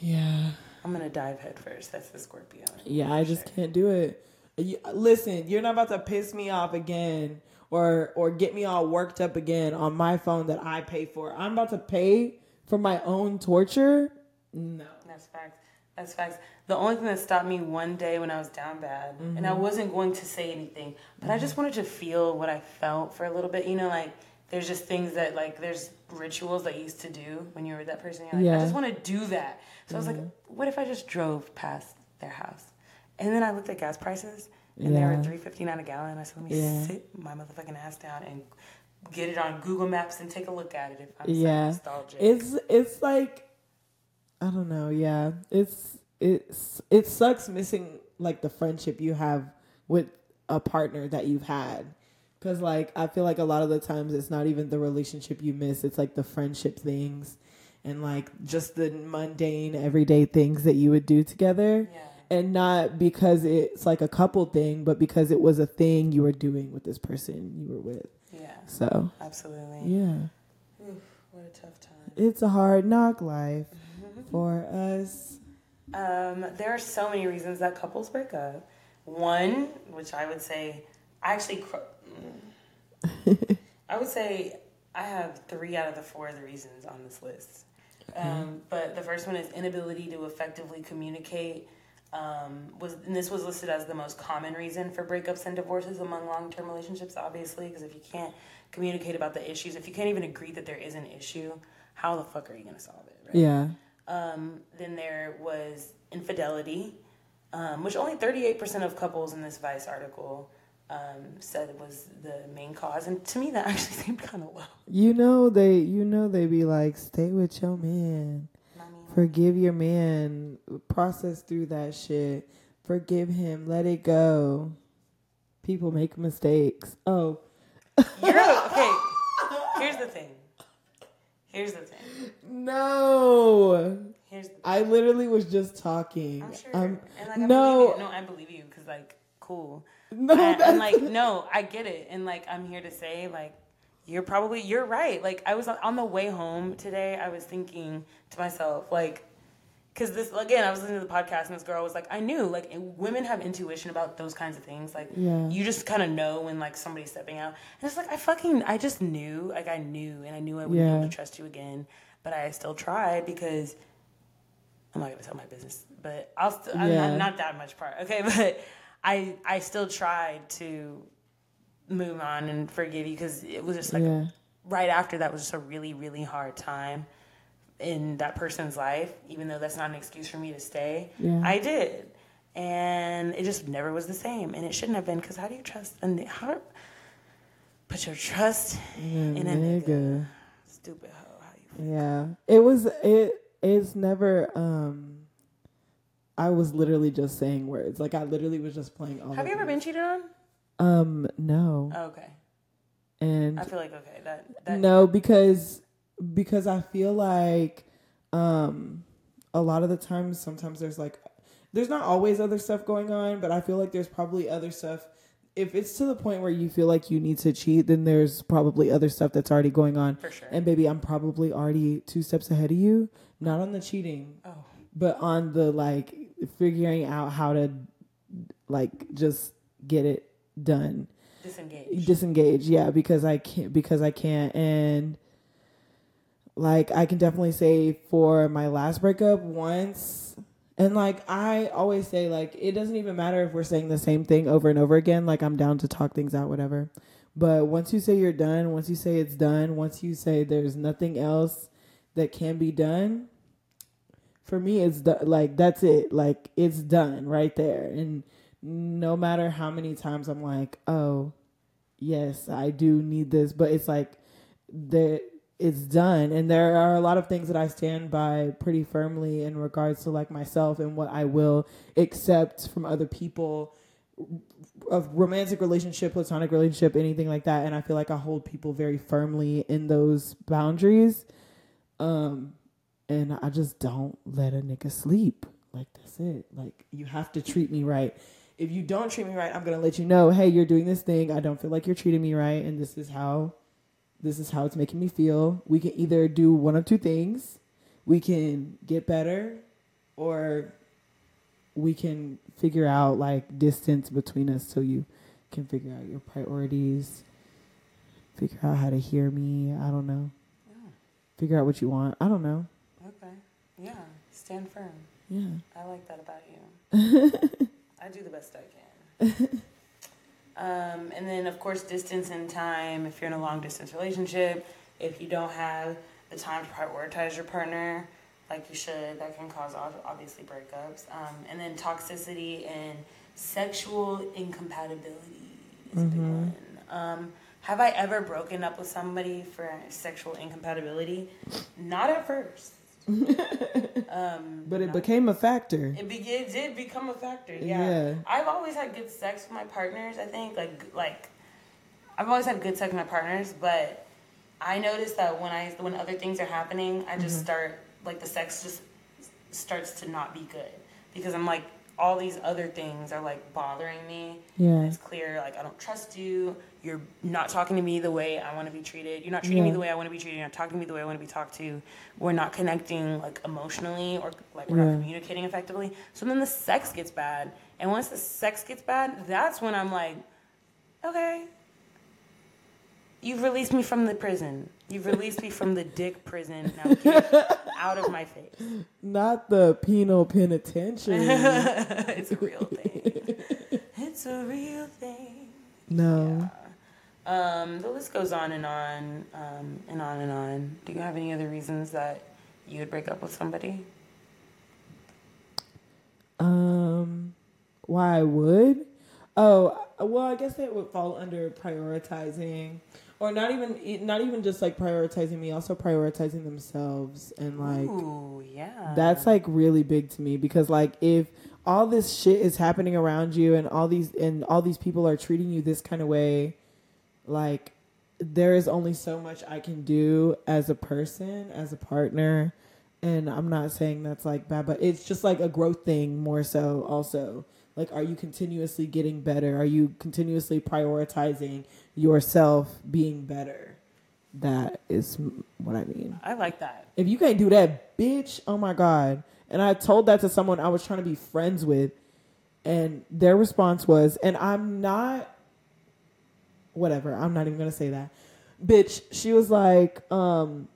Yeah. I'm gonna dive head first. That's the Scorpio. Yeah, I just can't do it. You, listen, you're not about to piss me off again or or get me all worked up again on my phone that I pay for. I'm about to pay for my own torture. No. That's facts. That's facts. The only thing that stopped me one day when I was down bad, and Mm-hmm. I wasn't going to say anything, but I just wanted to feel what I felt for a little bit. You know, like there's just things that like there's rituals that you used to do when you were that person. You're like, Yeah. Mm-hmm. I just want to do that. So I was like, what if I just drove past their house? And then I looked at gas prices, and they were three fifty nine a gallon. I said, let me Yeah. sit my motherfucking ass down and get it on Google Maps and take a look at it. If I'm Yeah. so nostalgic, It's it's like I don't know, yeah. It's it's it sucks missing like the friendship you have with a partner that you've had. Cuz like I feel like a lot of the times it's not even the relationship you miss, it's like the friendship things and like just the mundane everyday things that you would do together. yeah. And not because it's like a couple thing, but because it was a thing you were doing with this person you were with. Yeah, So, absolutely. yeah. What a tough time. It's a hard knock life for us. Um, there are so many reasons that couples break up. One, which I would say, I actually, cr- I would say I have three out of the four of the reasons on this list. Um, but the first one is inability to effectively communicate. Um, was and this was listed as the most common reason for breakups and divorces among long-term relationships. Obviously, because if you can't communicate about the issues, if you can't even agree that there is an issue, how the fuck are you gonna solve it? Right? Yeah. Um, then there was infidelity, um, which only 38% of couples in this Vice article um, said was the main cause. And to me, that actually seemed kind of low. You know they you know they be like, stay with your man. I Forgive your man. Process through that shit. Forgive him. Let it go. People make mistakes. Oh. you're, okay, here's the thing. Here's the thing. No. Here's the I literally was just talking. I'm sure. Um, and like, I no. No, I believe you because, like, cool. no, and that's like no i get it and like i'm here to say like you're probably you're right like i was on the way home today i was thinking to myself like because this again i was listening to the podcast and this girl was like i knew like women have intuition about those kinds of things like Yeah. you just kind of know when like somebody's stepping out and it's like i fucking i just knew like i knew and i knew i wouldn't be able to trust you again but i still tried because I'm not gonna tell my business, but I'll st- I'm Yeah. not, not that much part. Okay, but I I still tried to move on and forgive you because it was just like Yeah. right after that was just a really really hard time in that person's life. Even though that's not an excuse for me to stay, Yeah. I did, and it just never was the same, and it shouldn't have been. Because how do you trust and how put your trust in a nigga? nigga. Stupid hoe. How you Yeah. It was it it's never um I was literally just saying words. Like I literally was just playing all have you ever been cheated on? Um no. Oh, okay, And I feel like okay that that no because because I feel like um a lot of the times sometimes there's like there's not always other stuff going on, but I feel like there's probably other stuff if it's to the point where you feel like you need to cheat, then there's probably other stuff that's already going on. for sure. And baby, I'm probably already two steps ahead of you. Not on the cheating, oh. but on the like figuring out how to like just get it done. disengaged. Disengage, yeah, because I can't because I can't and like I can definitely say for my last breakup once and like I always say like it doesn't even matter if we're saying the same thing over and over again like I'm down to talk things out whatever. But once you say you're done, once you say it's done, once you say there's nothing else that can be done, for me it's do- like that's it. Like it's done right there. And no matter how many times I'm like, "Oh, yes, I do need this," but it's like there it's done and there are a lot of things that I stand by pretty firmly in regards to like myself and what I will accept from other people of romantic relationship, platonic relationship, anything like that. And I feel like I hold people very firmly in those boundaries. Um, and I just don't let a nigga sleep. like that's it. Like you have to treat me right. If you don't treat me right, I'm gonna let you know. Hey, you're doing this thing. I don't feel like you're treating me right, and this is how, this is how it's making me feel. We can either do one of two things. We can get better, or we can figure out like distance between us so you can figure out your priorities, figure out how to hear me. I don't know. Figure out what you want. I don't know. Okay. Yeah. Stand firm. Yeah. I like that about you. I do the best I can. um, and then, of course, distance and time. If you're in a long distance relationship, if you don't have the time to prioritize your partner like you should, that can cause obviously breakups. Um, and then toxicity and sexual incompatibility is a big Mhm. one. Um, have I ever broken up with somebody for sexual incompatibility? Not at first. um, But it became a factor. it, be- it did become a factor. Yeah. Yeah. I've always had good sex with my partners. I think like like I've always had good sex with my partners, but I noticed that when I when other things are happening, I just start like the sex just starts to not be good because I'm like all these other things are like bothering me. Yeah. It's clear like I don't trust you. You're not talking to me the way I want to be treated. You're not treating me the way I want to be treated. You're not talking to me the way I want to be talked to. We're not connecting like emotionally or like we're Yeah. not communicating effectively. So then the sex gets bad. And once the sex gets bad, that's when I'm like, okay, you've released me from the prison. You've released me from the dick prison. Now get out of my face. Not the penal penitentiary. it's a real thing. It's a real thing. no. Um, the list goes on and on um, and on and on. Do you have any other reasons that you would break up with somebody? Um, why I would? Oh, well, I guess that would fall under prioritizing, or not even not even just like prioritizing me, also prioritizing themselves and like Ooh, yeah. that's like really big to me because like if all this shit is happening around you and all these and all these people are treating you this kind of way, like there is only so much I can do as a person, as a partner. And I'm not saying that's like bad, but it's just like a growth thing more so also. Like are you continuously getting better? Are you continuously prioritizing yourself being better? That is what I mean. I like that. If you can't do that, bitch, oh my god. And I told that to someone I was trying to be friends with, and their response was, and I'm not whatever, I'm not even gonna say that. Bitch, she was like, um,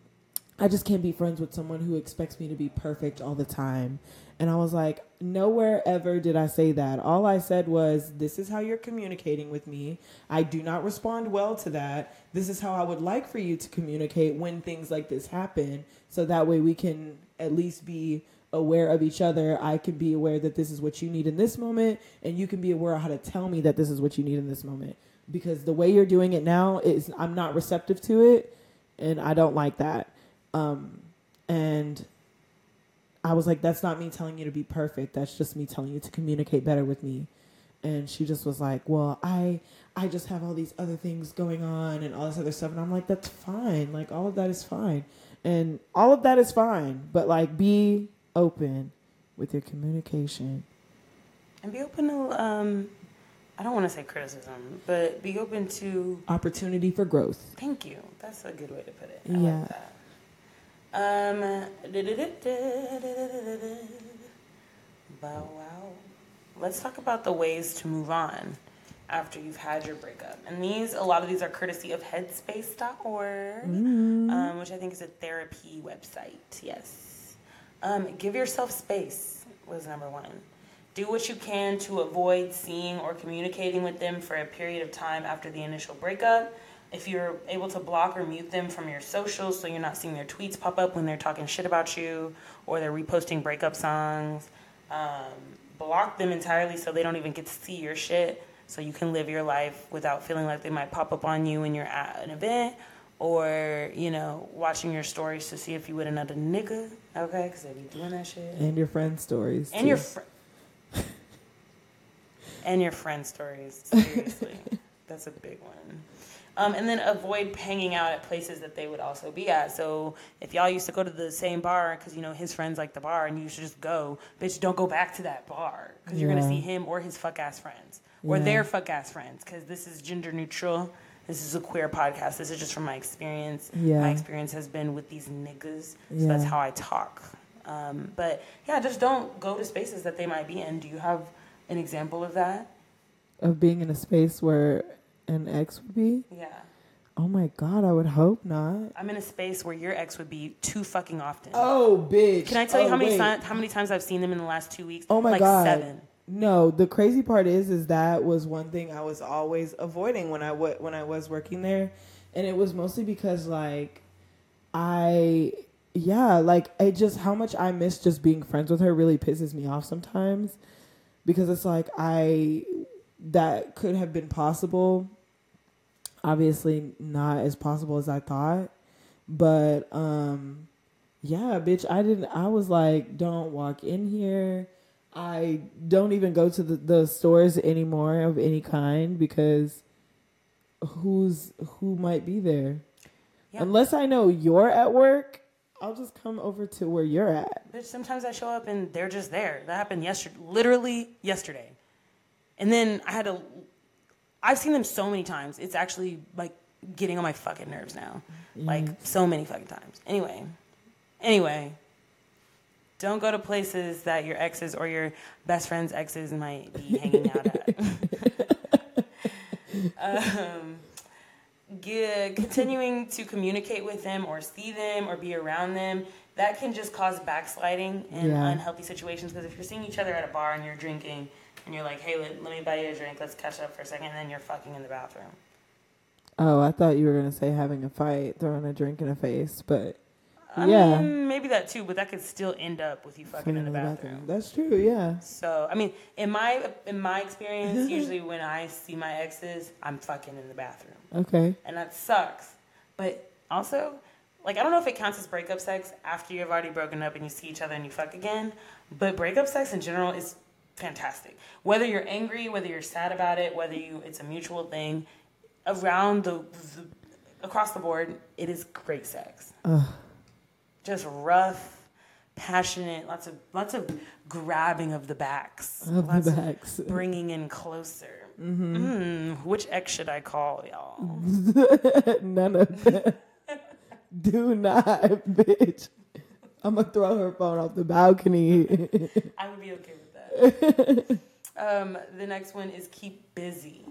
I just can't be friends with someone who expects me to be perfect all the time. And I was like, nowhere ever did I say that. All I said was, this is how you're communicating with me. I do not respond well to that. This is how I would like for you to communicate when things like this happen. So that way we can at least be aware of each other. I can be aware that this is what you need in this moment, and you can be aware of how to tell me that this is what you need in this moment. Because the way you're doing it now is I'm not receptive to it, and I don't like that. Um, and I was like, that's not me telling you to be perfect. That's just me telling you to communicate better with me. And she just was like, well, I I just have all these other things going on and all this other stuff. And I'm like, that's fine. Like all of that is fine. And all of that is fine. But like be open with your communication. And be open to, um, I don't want to say criticism, but be open to, Opportunity for growth. thank you. That's a good way to put it. I Yeah. like that. Um, bow wow. Let's talk about the ways to move on after you've had your breakup. And these, a lot of these are courtesy of headspace.org, um, which I think is a therapy website. Yes. Um, give yourself space was number one. Do what you can to avoid seeing or communicating with them for a period of time after the initial breakup. If you're able to block or mute them from your socials so you're not seeing their tweets pop up when they're talking shit about you or they're reposting breakup songs, um, block them entirely so they don't even get to see your shit so you can live your life without feeling like they might pop up on you when you're at an event or, you know, watching your stories to see if you with another nigga, okay? Because they be doing that shit And your friend stories. and too. your fr- and your friend stories. Seriously, that's a big one. Um, and then avoid hanging out at places that they would also be at. So if y'all used to go to the same bar because you know his friends like the bar and you should just go, bitch, don't go back to that bar because you're gonna see him or his fuck ass friends or Yeah. their fuck ass friends because this is gender neutral. This is a queer podcast. This is just from my experience. Yeah. My experience has been with these niggas, so that's how I talk. Um, but yeah, just don't go to spaces that they might be in. Do you have an example of that? Of being in a space where an ex would be? Yeah. Oh my god, I would hope not. I'm in a space where your ex would be too fucking often. Oh, bitch. Can I tell you Oh, how many wait. si- how many times I've seen them in the last two weeks? Oh my like god. seven. No, the crazy part is, is that was one thing I was always avoiding when I w- when I was working there, and it was mostly because like, I, yeah, like it just how much I miss just being friends with her really pisses me off sometimes, because it's like I, that could have been possible. Obviously, not as possible as I thought, but um, yeah, bitch, I didn't. I was like, don't walk in here. I don't even go to the, the stores anymore of any kind because who's who might be there? Yeah. Unless I know you're at work, I'll just come over to where you're at. Bitch, sometimes I show up and they're just there. That happened yesterday, literally yesterday. And then I had to. I've seen them so many times. It's actually like getting on my fucking nerves now. Like so many fucking times. Anyway, anyway, don't go to places that your exes or your best friend's exes might be hanging out at. um, continuing to communicate with them or see them or be around them that can just cause backsliding in Yeah. unhealthy situations. Because if you're seeing each other at a bar and you're drinking and you're like hey let, let me buy you a drink. Let's catch up for a second and then you're fucking in the bathroom. Oh, I thought you were gonna say having a fight, throwing a drink in a face, but I yeah, mean, maybe that too but that could still end up with you fucking in the bathroom That's true. Yeah. so i mean in my in my experience usually when i see my exes i'm fucking in the bathroom Okay. and that sucks. But also, like I don't know if it counts as breakup sex after you've already broken up and you see each other and you fuck again. But breakup sex in general is fantastic. Whether you're angry, whether you're sad about it, whether you it's a mutual thing, around the, the across the board, it is great sex. Ugh. Just rough, passionate, lots of lots of grabbing of the backs, Of lots the backs. bringing in closer. Mm, which ex should I call, y'all? None of them. Do not, bitch. I'm gonna throw her phone off the balcony. I would be okay with that. um, the next one is keep busy.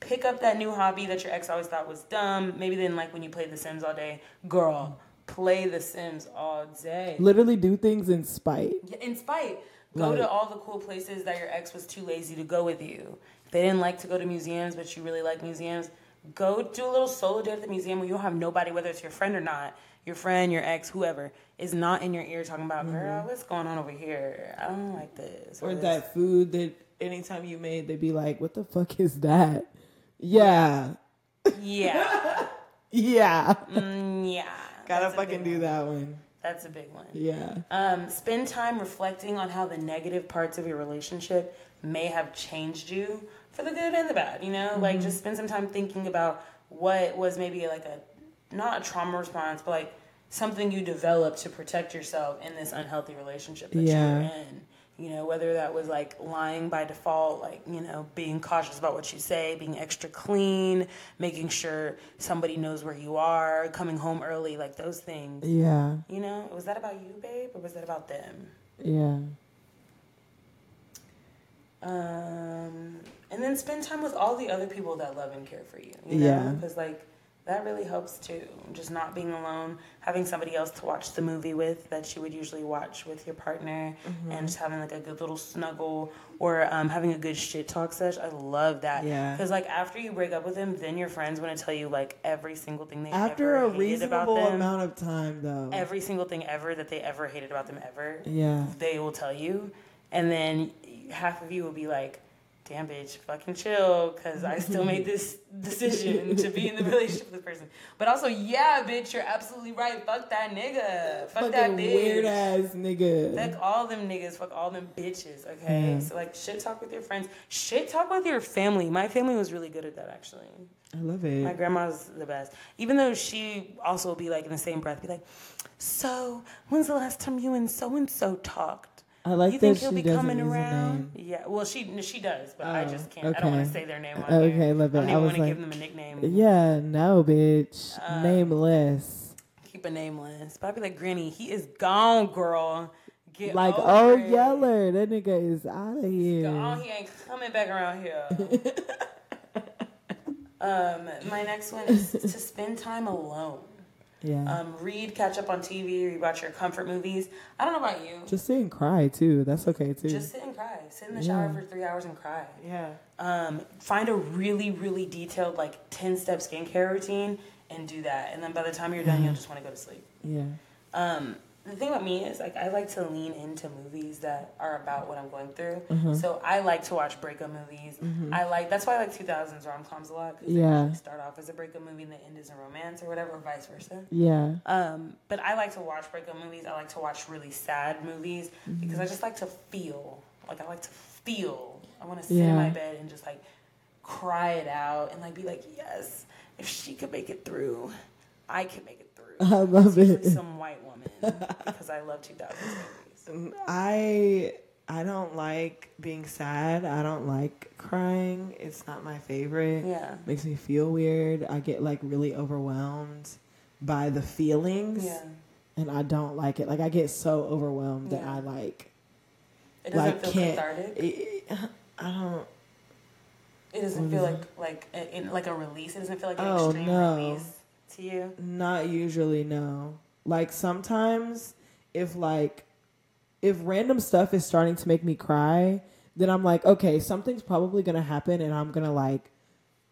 Pick up that new hobby that your ex always thought was dumb. Maybe they didn't like when you played The Sims all day. Girl, play The Sims all day. Literally do things in spite. Yeah, In spite, go Like- to all the cool places that your ex was too lazy to go with you. If they didn't like to go to museums, but you really like museums, go do a little solo day at the museum where you don't have nobody, whether it's your friend or not, your friend, your ex, whoever, is not in your ear talking about, girl, what's going on over here? I don't like this. Mm-hmm. Or this." that food that anytime you made, they'd be like, "What the fuck is that?" Yeah, Yeah. yeah. Mm, yeah. Gotta fucking do one. that one. That's a big one. Yeah. Um, spend time reflecting on how the negative parts of your relationship may have changed you for the good and the bad. You know, like just spend some time thinking about what was maybe like a not a trauma response, but like something you developed to protect yourself in this unhealthy relationship that Yeah. you're in. You know, whether that was like lying by default, like, you know, being cautious about what you say, being extra clean, making sure somebody knows where you are, coming home early, like those things. Yeah. You know, was that about you, babe, or was that about them? Yeah. Um, and then spend time with all the other people that love and care for you. You know, Yeah. because like that really helps too. Just not being alone, having somebody else to watch the movie with that you would usually watch with your partner, Mm-hmm. and just having like a good little snuggle or um, having a good shit talk sesh. I love that. Yeah. Because like after you break up with them, then your friends want to tell you like every single thing they After ever a hated about reasonable them. amount of time, though. every single thing ever that they ever hated about them ever yeah. they will tell you and then half of you will be like damn bitch, fucking chill, because I still made this decision to be in the relationship with this person. But also, yeah, bitch, you're absolutely right. Fuck that nigga. Fuck that Fucking bitch. weird ass nigga. Fuck all them niggas. Fuck all them bitches. Okay. Yeah. So like, shit talk with your friends. Shit talk with your family. My family was really good at that actually. I love it. My grandma's the best. Even though she also will be like in the same breath, be like, "So, when's the last time you and so and so talked? I like you think he'll be coming around?" Yeah. Well, she she does, but I Oh, just can't. I don't want to okay. say their name on Okay, here. love it. I don't I even was want to like- give them a nickname. Yeah, no, bitch. Um, Nameless. Keep a nameless. But I'd be like, "Granny, he is gone, girl. Get Like, oh. Yeller, that nigga is out of here. Gone. He ain't coming back around here." um, my next one is to spend time alone. Yeah. Um, read, catch up on TV, rewatch your comfort movies. I don't know about you. Just sit and cry, too. That's okay, too. Just sit and cry. Sit in the shower for three hours and cry. yeah. Um, find a really, really detailed, like 10 step skincare routine and do that. And then by the time you're done, you'll just want to go to sleep. Yeah. Um, the thing about me is, like, I like to lean into movies that are about what I'm going through. Mm-hmm. So I like to watch breakup movies. I like, that's why I like 2000s rom coms a lot. Because Yeah. they start off as a breakup movie and the end is a romance or whatever, or vice versa. Yeah. Um, but I like to watch breakup movies. I like to watch really sad movies because I just like to feel. Like I like to feel. I want to sit in my bed and just like cry it out and like be like, yes, if she could make it through, I can make it. I love it. Some white woman because I love 2000s movies. I I don't like being sad. I don't like crying. It's not my favorite. Yeah. Makes me feel weird. I get like really overwhelmed by the feelings. Yeah. And I don't like it. Like I get so overwhelmed that I like It doesn't like feel can't cathartic. it- I don't It doesn't feel like like a- in, like a release. It doesn't feel like an Oh, extreme no. release to you. Not usually, no. Like sometimes if like if random stuff is starting to make me cry, then I'm like, okay, something's probably gonna happen and I'm gonna like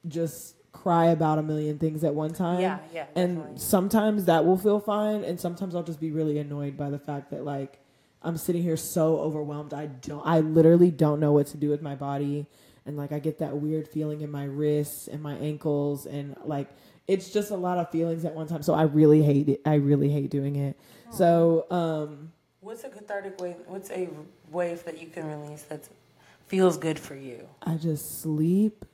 just cry about a million things at one time. Yeah, yeah, And definitely. sometimes that will feel fine and sometimes I'll just be really annoyed by the fact that like I'm sitting here so overwhelmed. I don't I literally don't know what to do with my body and like I get that weird feeling in my wrists and my ankles and like it's just a lot of feelings at one time. So I really hate it. I really hate doing it. So um What's a cathartic way? What's a wave that you can release that feels good for you? I just sleep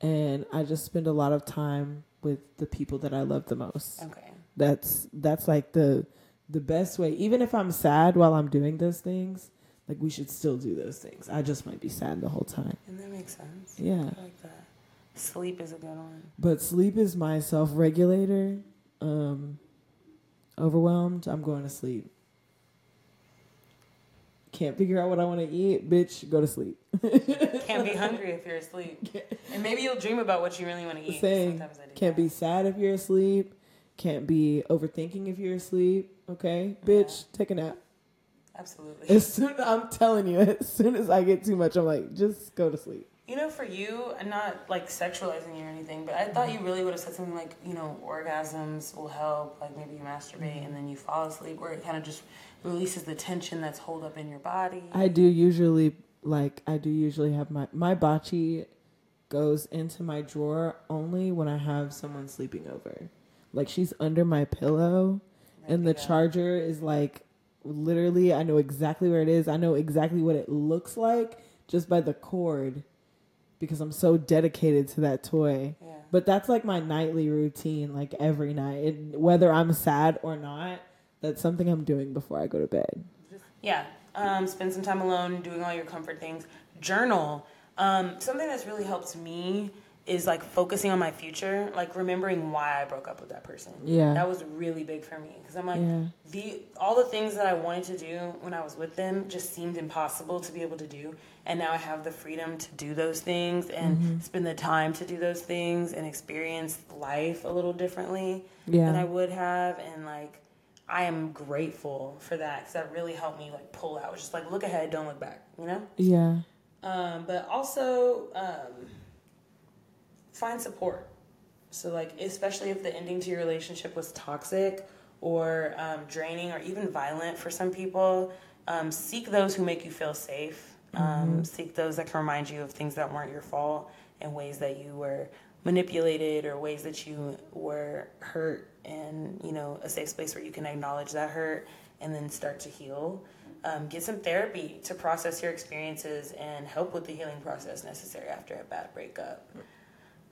and I just spend a lot of time with the people that I love the most. Okay. That's that's like the the best way. Even if I'm sad while I'm doing those things, like we should still do those things. I just might be sad the whole time. And that makes sense. Yeah. I like that. Sleep is a good one. But sleep is my self regulator. Um overwhelmed, I'm going to sleep. Can't figure out what I want to eat, bitch, go to sleep. Can't be hungry if you're asleep. And maybe you'll dream about what you really want to eat. saying Sometimes I do can't that. be sad if you're asleep can't be overthinking if you're asleep okay bitch take a nap Absolutely. as soon i'm telling you as soon as i get too much i'm like just go to sleep You know, for you, I'm not like sexualizing you or anything, but I thought mm-hmm. you really would have said something like, you know, orgasms will help, like maybe you masturbate mm-hmm. and then you fall asleep, where it kind of just releases the tension that's holed up in your body. i do usually like i do usually have my my bocce goes into my drawer only when i have someone sleeping over. Like she's under my pillow and the charger is like literally i know exactly where it is. I know exactly what it looks like just by the cord because i'm so dedicated to that toy Yeah. but that's like my nightly routine like every night it, whether i'm sad or not that's something i'm doing before i go to bed Yeah. Um, spend some time alone doing all your comfort things. Journal. Um, something that's really helped me is like focusing on my future, like remembering why I broke up with that person. Yeah. That was really big for me because I'm like Yeah. the all the things that I wanted to do when I was with them just seemed impossible to be able to do, and now I have the freedom to do those things and Mm-hmm. spend the time to do those things and experience life a little differently Yeah. than I would have, and like I am grateful for that because that really helped me like pull out. Just like look ahead, don't look back. You know. yeah Um, but also um, find support. So like especially if the ending to your relationship was toxic or um, draining or even violent for some people, um, seek those who make you feel safe. Um, Seek those that can remind you of things that weren't your fault and ways that you were manipulated or ways that you were hurt and you know a safe space where you can acknowledge that hurt and then start to heal. Um, get some therapy to process your experiences and help with the healing process necessary after a bad breakup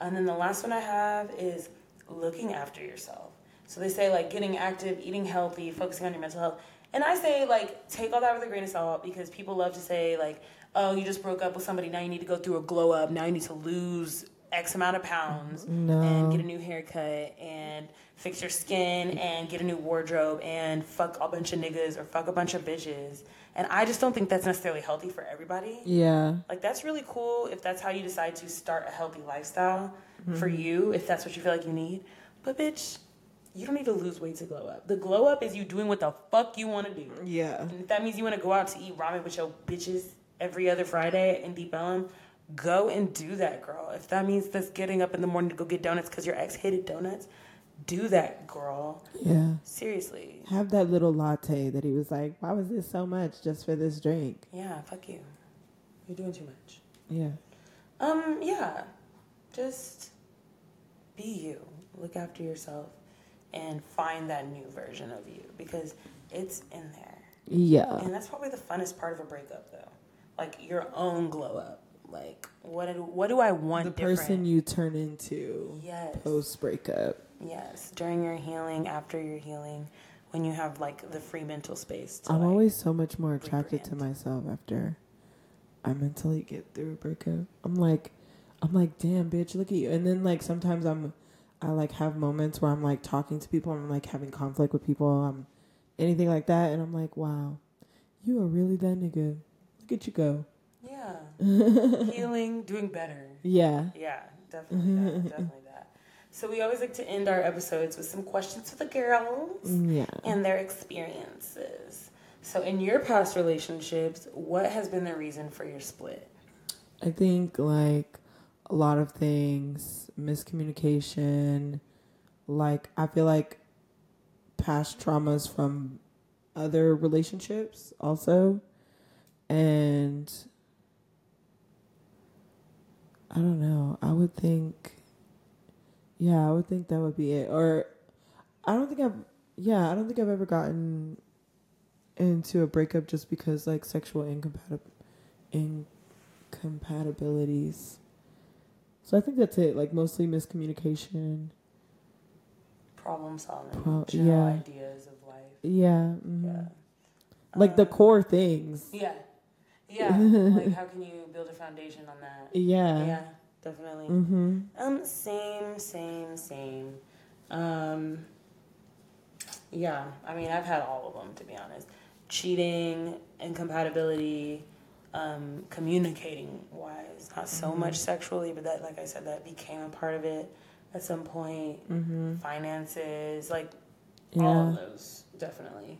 and then the last one i have is looking after yourself so they say like getting active eating healthy focusing on your mental health and i say like take all that with a grain of salt because people love to say like oh you just broke up with somebody now you need to go through a glow up now you need to lose X amount of pounds No. and get a new haircut and fix your skin and get a new wardrobe and fuck a bunch of niggas or fuck a bunch of bitches. And I just don't think that's necessarily healthy for everybody. Yeah. Like that's really cool if that's how you decide to start a healthy lifestyle for mm-hmm. you, if that's what you feel like you need. But bitch, you don't need to lose weight to glow up. The glow up is you doing what the fuck you want to do. Yeah. And if that means you want to go out to eat ramen with your bitches every other Friday in Deep Ellum, go and do that, girl. If that means that's getting up in the morning to go get donuts because your ex hated donuts, do that, girl. Yeah. Seriously. Have that little latte that he was like, why was this so much just for this drink? Yeah, fuck you. You're doing too much. Yeah. Um, yeah. Just be you. Look after yourself and find that new version of you because it's in there. Yeah. And that's probably the funnest part of a breakup, though. Like your own glow up. Like what do, what do I want The different? person you turn into yes, post breakup. Yes. During your healing, after your healing, when you have like the free mental space. To, I'm like, always so much more attracted to myself after I mentally get through a breakup. I'm like, I'm like, damn, bitch, look at you. And then like sometimes I'm, I like have moments where I'm like talking to people. I'm like having conflict with people. I'm anything like that, and I'm like, wow, you are really that nigga. Look at you go. yeah, healing, doing better. Yeah. Yeah, definitely that. Definitely. So we always like to end our episodes with some questions for the girls Yeah. and their experiences. So in your past relationships, what has been the reason for your split? I think like a lot of things, miscommunication, like I feel like past traumas from other relationships also. And I don't know. I would think yeah, I would think that would be it. Or I don't think I've yeah, I don't think I've ever gotten into a breakup just because like sexual incompatib incompatibilities. So I think that's it. Like mostly miscommunication. Problem solving, Pro- general yeah. ideas of life. Yeah. mhm. Yeah. Like the Um, core things. Yeah. Yeah. like how can you build a foundation on that? Yeah. Yeah, definitely. Mm-hmm. Um, same, same, same. Um, yeah, I mean, I've had all of them to be honest. Cheating, incompatibility, um, communicating wise, not so Mm-hmm. much sexually, but that, like I said, that became a part of it at some point. Mm-hmm. Finances, like Yeah. all of those, definitely.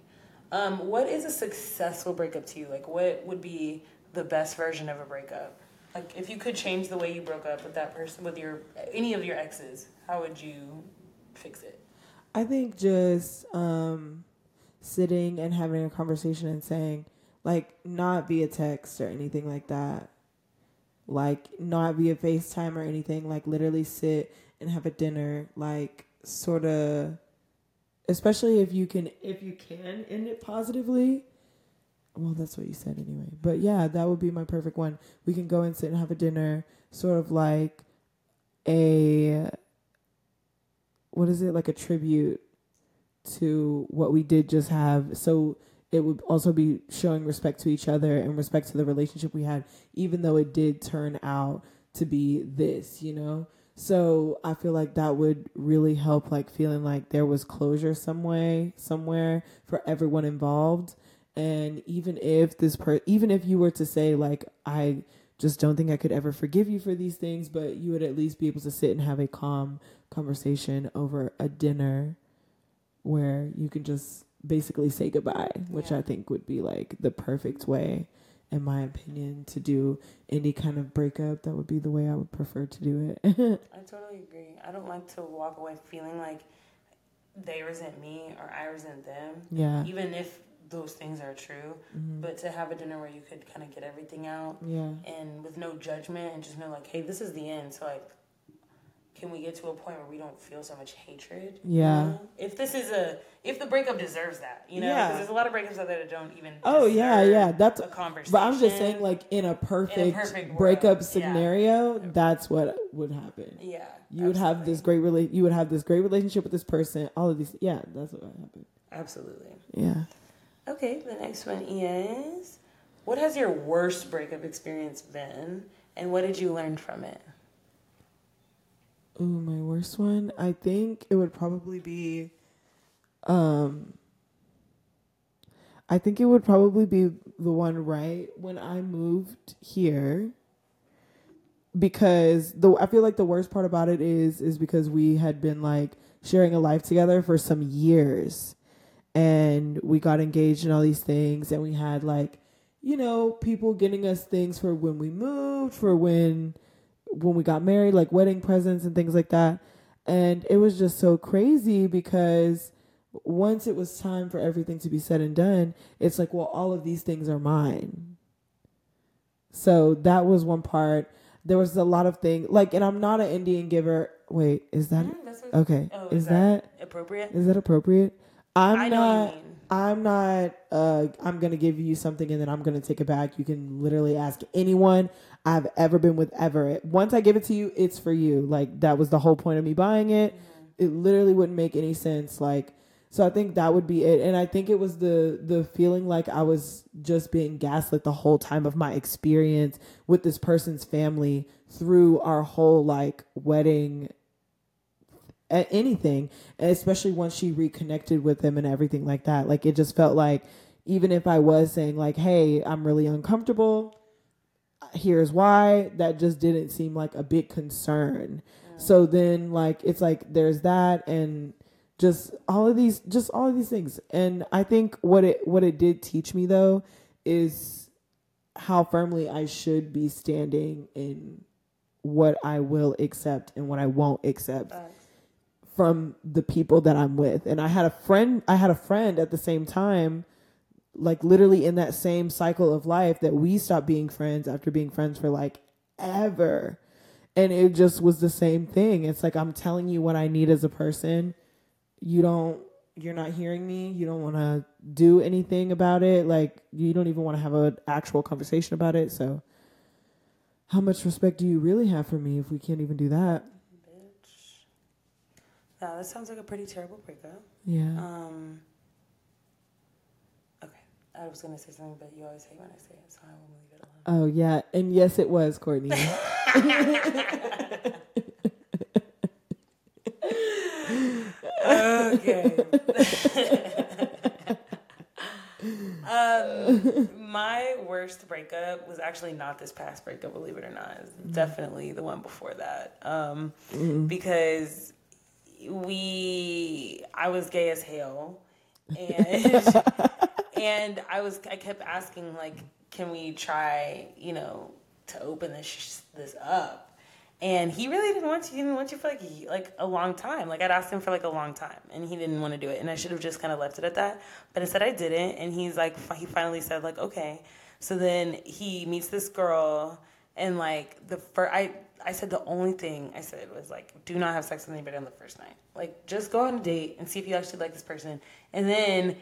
Um, what is a successful breakup to you? Like, what would be the best version of a breakup? Like, if you could change the way you broke up with that person, with your any of your exes, how would you fix it? I think just um, sitting and having a conversation and saying, like, not via text or anything like that, like, not via FaceTime or anything, like, literally sit and have a dinner, like, sort of, especially if you can, if you can end it positively. Well, that's what you said anyway. But yeah, that would be my perfect one. We can go and sit and have a dinner, sort of like a what is it like a tribute to what we did just have so it would also be showing respect to each other and respect to the relationship we had even though it did turn out to be this you know so i feel like that would really help like feeling like there was closure some way somewhere for everyone involved and even if this per even if you were to say like i just don't think i could ever forgive you for these things but you would at least be able to sit and have a calm conversation over a dinner where you can just basically say goodbye, which Yeah. I think would be like the perfect way, in my opinion, to do any kind of breakup. That would be the way I would prefer to do it. I totally agree. I don't like to walk away feeling like they resent me or I resent them. yeah. Even if those things are true. Mm-hmm. But to have a dinner where you could kind of get everything out Yeah. and with no judgment and just know like, hey, this is the end. So like, can we get to a point where we don't feel so much hatred? you Yeah. know? If this is a, if the breakup deserves that, you know, Yeah. because there's a lot of breakups out there that don't even. Oh yeah, yeah. That's a conversation. But I'm just saying, like in a perfect, perfect world, breakup yeah. scenario, that's what would happen. yeah, You would have this great rela- You would have this great relationship with this person. All of these, yeah, that's what would happen. absolutely. Yeah. Okay, the next one is, what has your worst breakup experience been, and what did you learn from it? Ooh, my worst one. I think it would probably be, um, I think it would probably be the one right when I moved here. Because the I feel like the worst part about it is is because we had been like sharing a life together for some years, and we got engaged and all these things, and we had like, you know, people getting us things for when we moved, for when when we got married, like wedding presents and things like that. And it was just so crazy because once it was time for everything to be said and done, it's like, well, all of these things are mine. So that was one part. There was a lot of things like, and I'm not an Indian giver. Wait, is that Mm, okay? Oh, is that appropriate? is that appropriate? I'm I not. I'm not. Uh, I'm gonna give you something and then I'm gonna take it back. You can literally ask anyone I've ever been with ever. Once I give it to you, it's for you. Like that was the whole point of me buying it. It literally wouldn't make any sense. Like so, I think that would be it. And I think it was the the feeling like I was just being gaslit the whole time of my experience with this person's family through our whole like wedding anything, especially once she reconnected with him and everything like that. Like it just felt like even if I was saying like, "Hey, I'm really uncomfortable," here's why, that just didn't seem like a big concern. So then like it's like there's that and just all of these just all of these things. And I think what it what it did teach me though is how firmly I should be standing in what I will accept and what I won't accept from the people that I'm with. And I had a friend I had a friend at the same time like literally in that same cycle of life that we stopped being friends after being friends for like ever. And it just was the same thing. It's like I'm telling you what I need as a person. You don't you're not hearing me. You don't want to do anything about it. Like you don't even want to have an actual conversation about it. So how much respect do you really have for me if we can't even do that? No, that sounds like a pretty terrible breakup. Yeah. Um, okay, I was gonna say something, but you always hate when I say it, so I will leave it alone. Oh yeah, and yes, it was Courtney. Okay. um, my worst breakup was actually not this past breakup, believe it or not. It's definitely the one before that. Um, because we, I was gay as hell, and and I was, I kept asking like, can we try, you know, to open this this up? And he really didn't want to. He didn't want to for like a- like a long time. Like I'd asked him for like a long time, and he didn't want to do it. And I should have just kind of left it at that. But instead, I didn't. And he's like, he finally said like, okay. So then he meets this girl, and like the first, I I said the only thing I said was like, do not have sex with anybody on the first night. Like just go on a date and see if you actually like this person, and then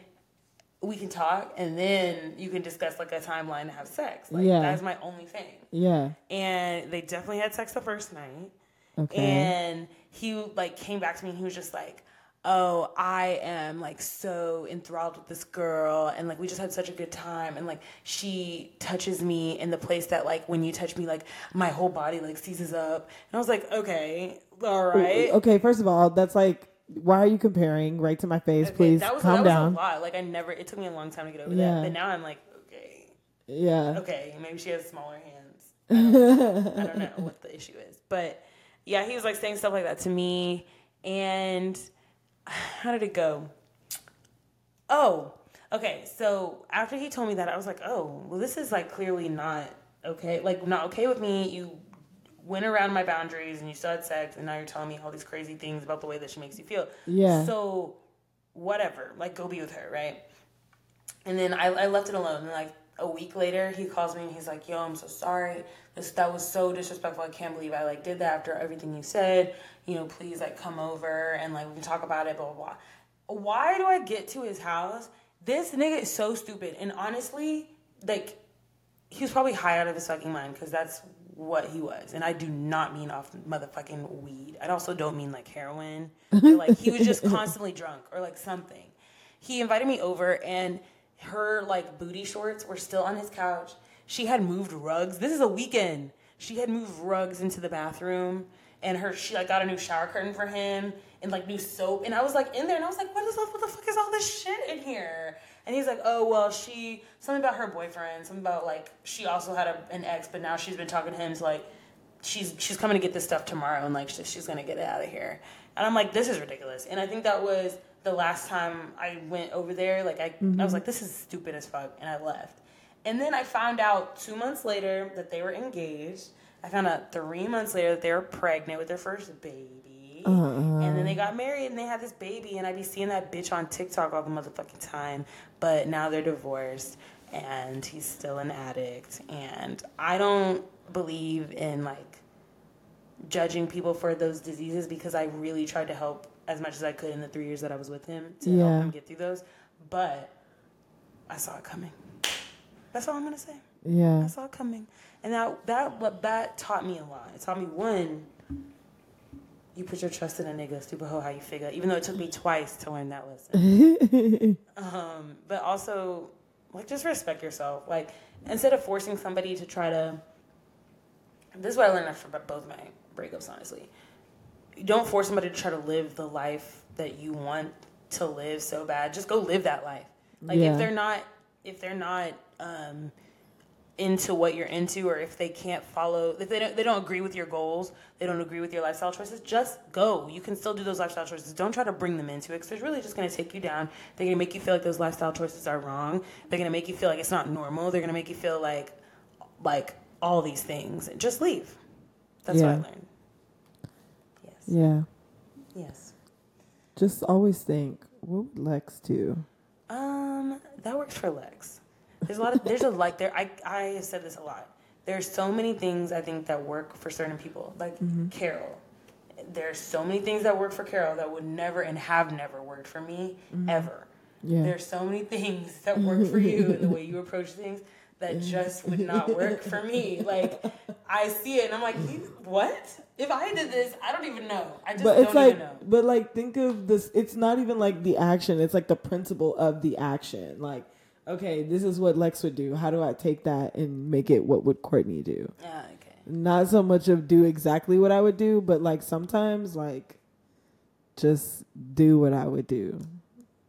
we can talk, and then you can discuss like a timeline to have sex. Like Yeah. that's my only thing yeah. and they definitely had sex the first night. Okay. And he like came back to me and he was just like, "Oh, I am like so enthralled with this girl and like we just had such a good time and like she touches me in the place that like when you touch me like my whole body like seizes up." And I was like, "Okay, all right." Okay, first of all, that's like, why are you comparing right to my face? Okay, Please that was, calm that was down. a lot. Like I never it took me a long time to get over Yeah. that. But now I'm like, "Okay, Yeah. okay, maybe she has smaller hands. I don't, I don't know what the issue is, but yeah, he was like saying stuff like that to me, and how did it go? Oh, okay. So after he told me that, I was like, oh, well, this is like clearly not okay. Like not okay with me. You went around my boundaries and you still had sex, and now you're telling me all these crazy things about the way that she makes you feel. Yeah. So whatever, like go be with her, right? And then I, I left it alone. And like a week later, he calls me and he's like, "Yo, I'm so sorry. This that was so disrespectful. I can't believe I like did that after everything you said. You know, please like come over and like we can talk about it. Blah blah blah. Why do I get to his house? This nigga is so stupid. And honestly, like he was probably high out of his fucking mind because that's what he was. And I do not mean off motherfucking weed. I also don't mean like heroin. like he was just constantly drunk or like something. He invited me over and her like booty shorts were still on his couch. She had moved rugs. This is a weekend. She had moved rugs into the bathroom and her she like got a new shower curtain for him and like new soap. And I was like in there and I was like, what is what the fuck is all this shit in here? And he's like, oh well, she something about her boyfriend, something about like she also had a, an ex, but now she's been talking to him. So like, she's she's coming to get this stuff tomorrow, and like she's gonna get it out of here. And I'm like, this is ridiculous. And I think that was the last time I went over there. Like I, mm-hmm. I was like, this is stupid as fuck, and I left. And then I found out two months later that they were engaged. I found out three months later that they were pregnant with their first baby. Uh-uh. And then they got married and they had this baby, and I'd be seeing that bitch on TikTok all the motherfucking time. But now they're divorced, and he's still an addict. And I don't believe in like judging people for those diseases because I really tried to help as much as I could in the three years that I was with him to yeah. help him get through those. But I saw it coming. That's all I'm gonna say. Yeah, I saw it coming, and that that what that taught me a lot. It taught me one you put your trust in a nigga, stupid hoe, how you figure. Even though it took me twice to learn that lesson. um, but also, like, just respect yourself. Like, instead of forcing somebody to try to. This is what I learned from both my breakups, honestly. Don't force somebody to try to live the life that you want to live so bad. Just go live that life. Like, yeah. if they're not, if they're not, um, into what you're into or if they can't follow if they don't they don't agree with your goals they don't agree with your lifestyle choices just go you can still do those lifestyle choices don't try to bring them into it because they're really just going to take you down they're going to make you feel like those lifestyle choices are wrong they're going to make you feel like it's not normal they're going to make you feel like like all these things just leave that's yeah. what i learned yeah yes just always think what would lex do um that works for lex there's a lot of there's a like there I I have said this a lot. There's so many things I think that work for certain people. Like mm-hmm. Carol. There's so many things that work for Carol that would never and have never worked for me mm-hmm. ever. Yeah. There's so many things that work for you and the way you approach things that just would not work for me. Like I see it and I'm like, what? If I did this, I don't even know. I just but it's like, know. But like, think of this. It's not even like the action. It's like the principle of the action. Like okay, this is what Lex would do. How do I take that and make it what would Courtney do? Ah, okay. Not so much of do exactly what I would do, but like sometimes like just do what I would do.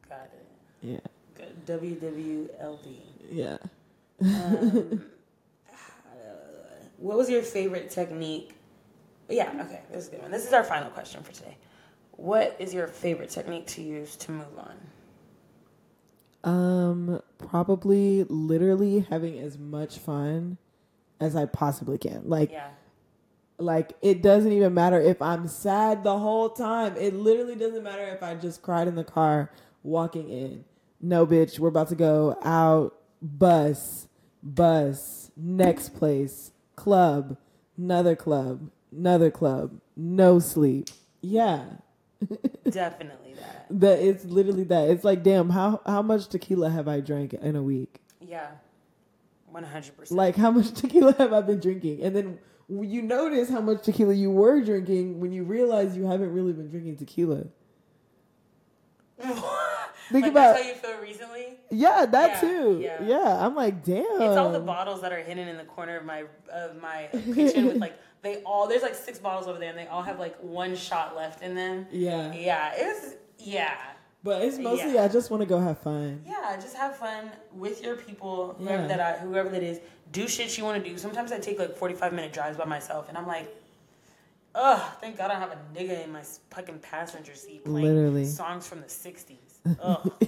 Got it. Yeah. Good. WWLD. Yeah. Um, what was your favorite technique? Yeah, okay, this is good one. This is our final question for today. What is your favorite technique to use to move on? Um, probably literally having as much fun as I possibly can. Like, yeah. like it doesn't even matter if I'm sad the whole time. It literally doesn't matter if I just cried in the car walking in. No, bitch, we're about to go out. Bus, bus, next place, club, another club, another club, no sleep. Yeah. Definitely that. That it's literally that. It's like, damn, how how much tequila have I drank in a week? Yeah, one hundred percent. Like, how much tequila have I been drinking? And then you notice how much tequila you were drinking when you realize you haven't really been drinking tequila. Think like about how you feel recently. Yeah, that yeah, too. Yeah. yeah, I'm like, damn. It's all the bottles that are hidden in the corner of my of my kitchen with like they all there's like six bottles over there and they all have like one shot left in them. Yeah. Yeah. It's yeah. But it's mostly yeah. I just want to go have fun. Yeah, just have fun with your people, whoever yeah. that I, whoever that is. Do shit you want to do. Sometimes I take like forty five minute drives by myself, and I'm like, ugh, thank God I have a nigga in my fucking passenger seat playing Literally. songs from the '60s. Ugh,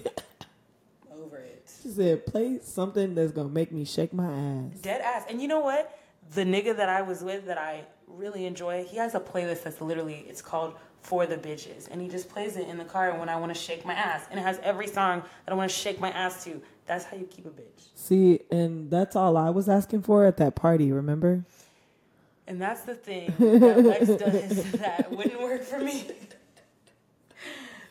over it. She said, play something that's gonna make me shake my ass. Dead ass. And you know what? The nigga that I was with that I really enjoy, he has a playlist that's literally it's called for the bitches. And he just plays it in the car when I want to shake my ass. And it has every song that I want to shake my ass to. That's how you keep a bitch. See, and that's all I was asking for at that party. Remember? And that's the thing that Lex does that wouldn't work for me.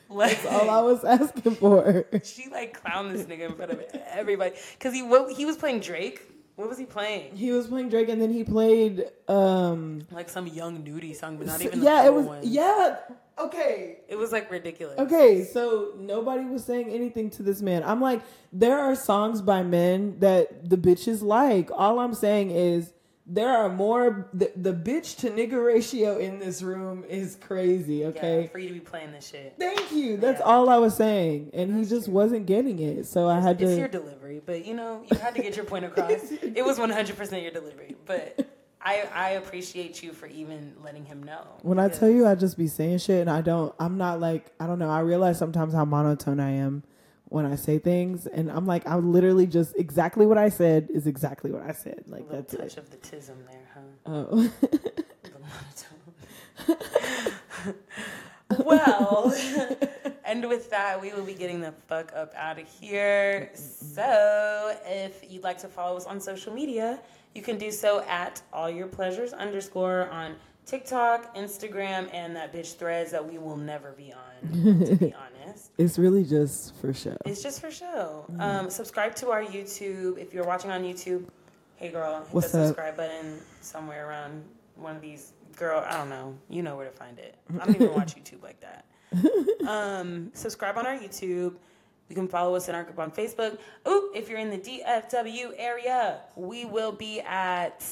Like, That's all I was asking for. she like clowned this nigga in front of everybody because he he was playing Drake. What was he playing? He was playing Drake, and then he played. um Like some Young Nudy song, but not even. The Yeah, it was. one. Yeah. Okay. It was like ridiculous. Okay, so nobody was saying anything to this man. I'm like, there are songs by men that the bitches like. All I'm saying is there are more. The, the bitch to nigga ratio in this room is crazy. okay Yeah, for you to be playing this shit. Thank you. That's Yeah. all I was saying, and he just true. wasn't getting it. So I had It's to. It's your delivery, but you know you had to get your point across. it was 100 percent your delivery, but I I appreciate you for even letting him know. When I tell you, I just be saying shit, and I don't. I'm not like I don't know. I realize sometimes how monotone I am when I say things, and I'm like, I'm literally just exactly what I said is exactly what I said. Like that's touch it. of the tism there, huh? Oh. The monotone. well, and with that, we will be getting the fuck up out of here. So, if you'd like to follow us on social media, you can do so at all your pleasures underscore on TikTok, Instagram, and that bitch threads that we will never be on, to be honest. it's really just for show. It's just for show. Um, subscribe to our YouTube. If you're watching on YouTube, hey girl, hit What's the up? subscribe button somewhere around one of these. Girl, I don't know. You know where to find it. I don't even watch YouTube like that. Um, subscribe on our YouTube. You can follow us in our group on Facebook. Ooh, if you're in the DFW area, we will be at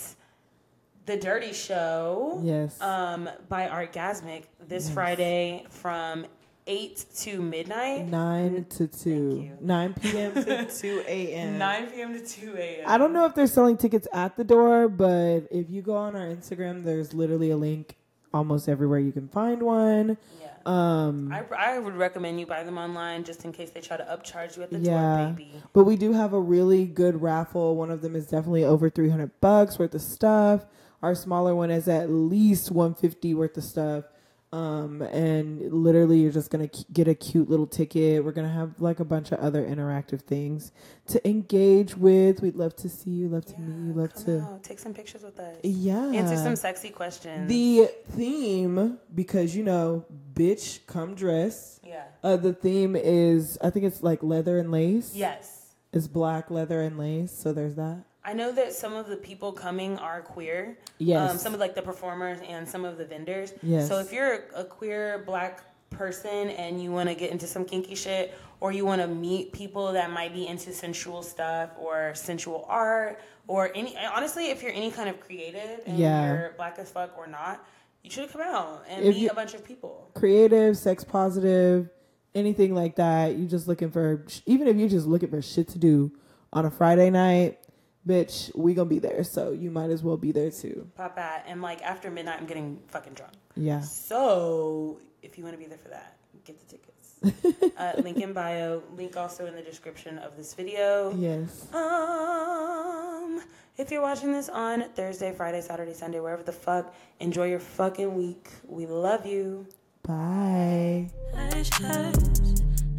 the Dirty Show Yes. um, by Artgasmic this Friday from 8 to midnight. Nine to two. you. Nine p.m. to 2 a.m. 9 p.m. to 2 a.m. I don't know if they're selling tickets at the door, but if you go on our Instagram, there's literally a link almost everywhere you can find one. Yeah. Um, I, I would recommend you buy them online just in case they try to upcharge you at the Yeah. door, baby. But we do have a really good raffle. One of them is definitely over 300 bucks worth of stuff. Our smaller one is at least 150 worth of stuff. Um, and literally you're just going to get a cute little ticket. We're going to have like a bunch of other interactive things to engage with. We'd love to see you, love to meet you, love to out, take some pictures with us. Yeah. Answer some sexy questions. The theme because you know, bitch come dress. yeah. Uh the theme is I think it's like leather and lace. Yes. It's black leather and lace, so there's that. I know that some of the people coming are queer. Yes. Um, some of like the performers and some of the vendors. Yes. So if you're a queer black person and you want to get into some kinky shit or you want to meet people that might be into sensual stuff or sensual art or any honestly if you're any kind of creative and Yeah. you're black as fuck or not you should come out and If meet a bunch of people Creative, sex positive, anything like that. You're just looking for even if you're just looking for shit to do on a Friday night, bitch, we gonna be there. So you might as well be there too. pop at and like after midnight i'm getting fucking drunk Yeah. So, if you want to be there for that, get the tickets. uh, link in bio. Link also in the description of this video. Yes. Um, if you're watching this on Thursday, Friday, Saturday, Sunday, wherever the fuck, enjoy your fucking week. We love you. Bye. Hush, hush,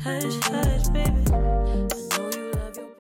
hush, hush, baby. I know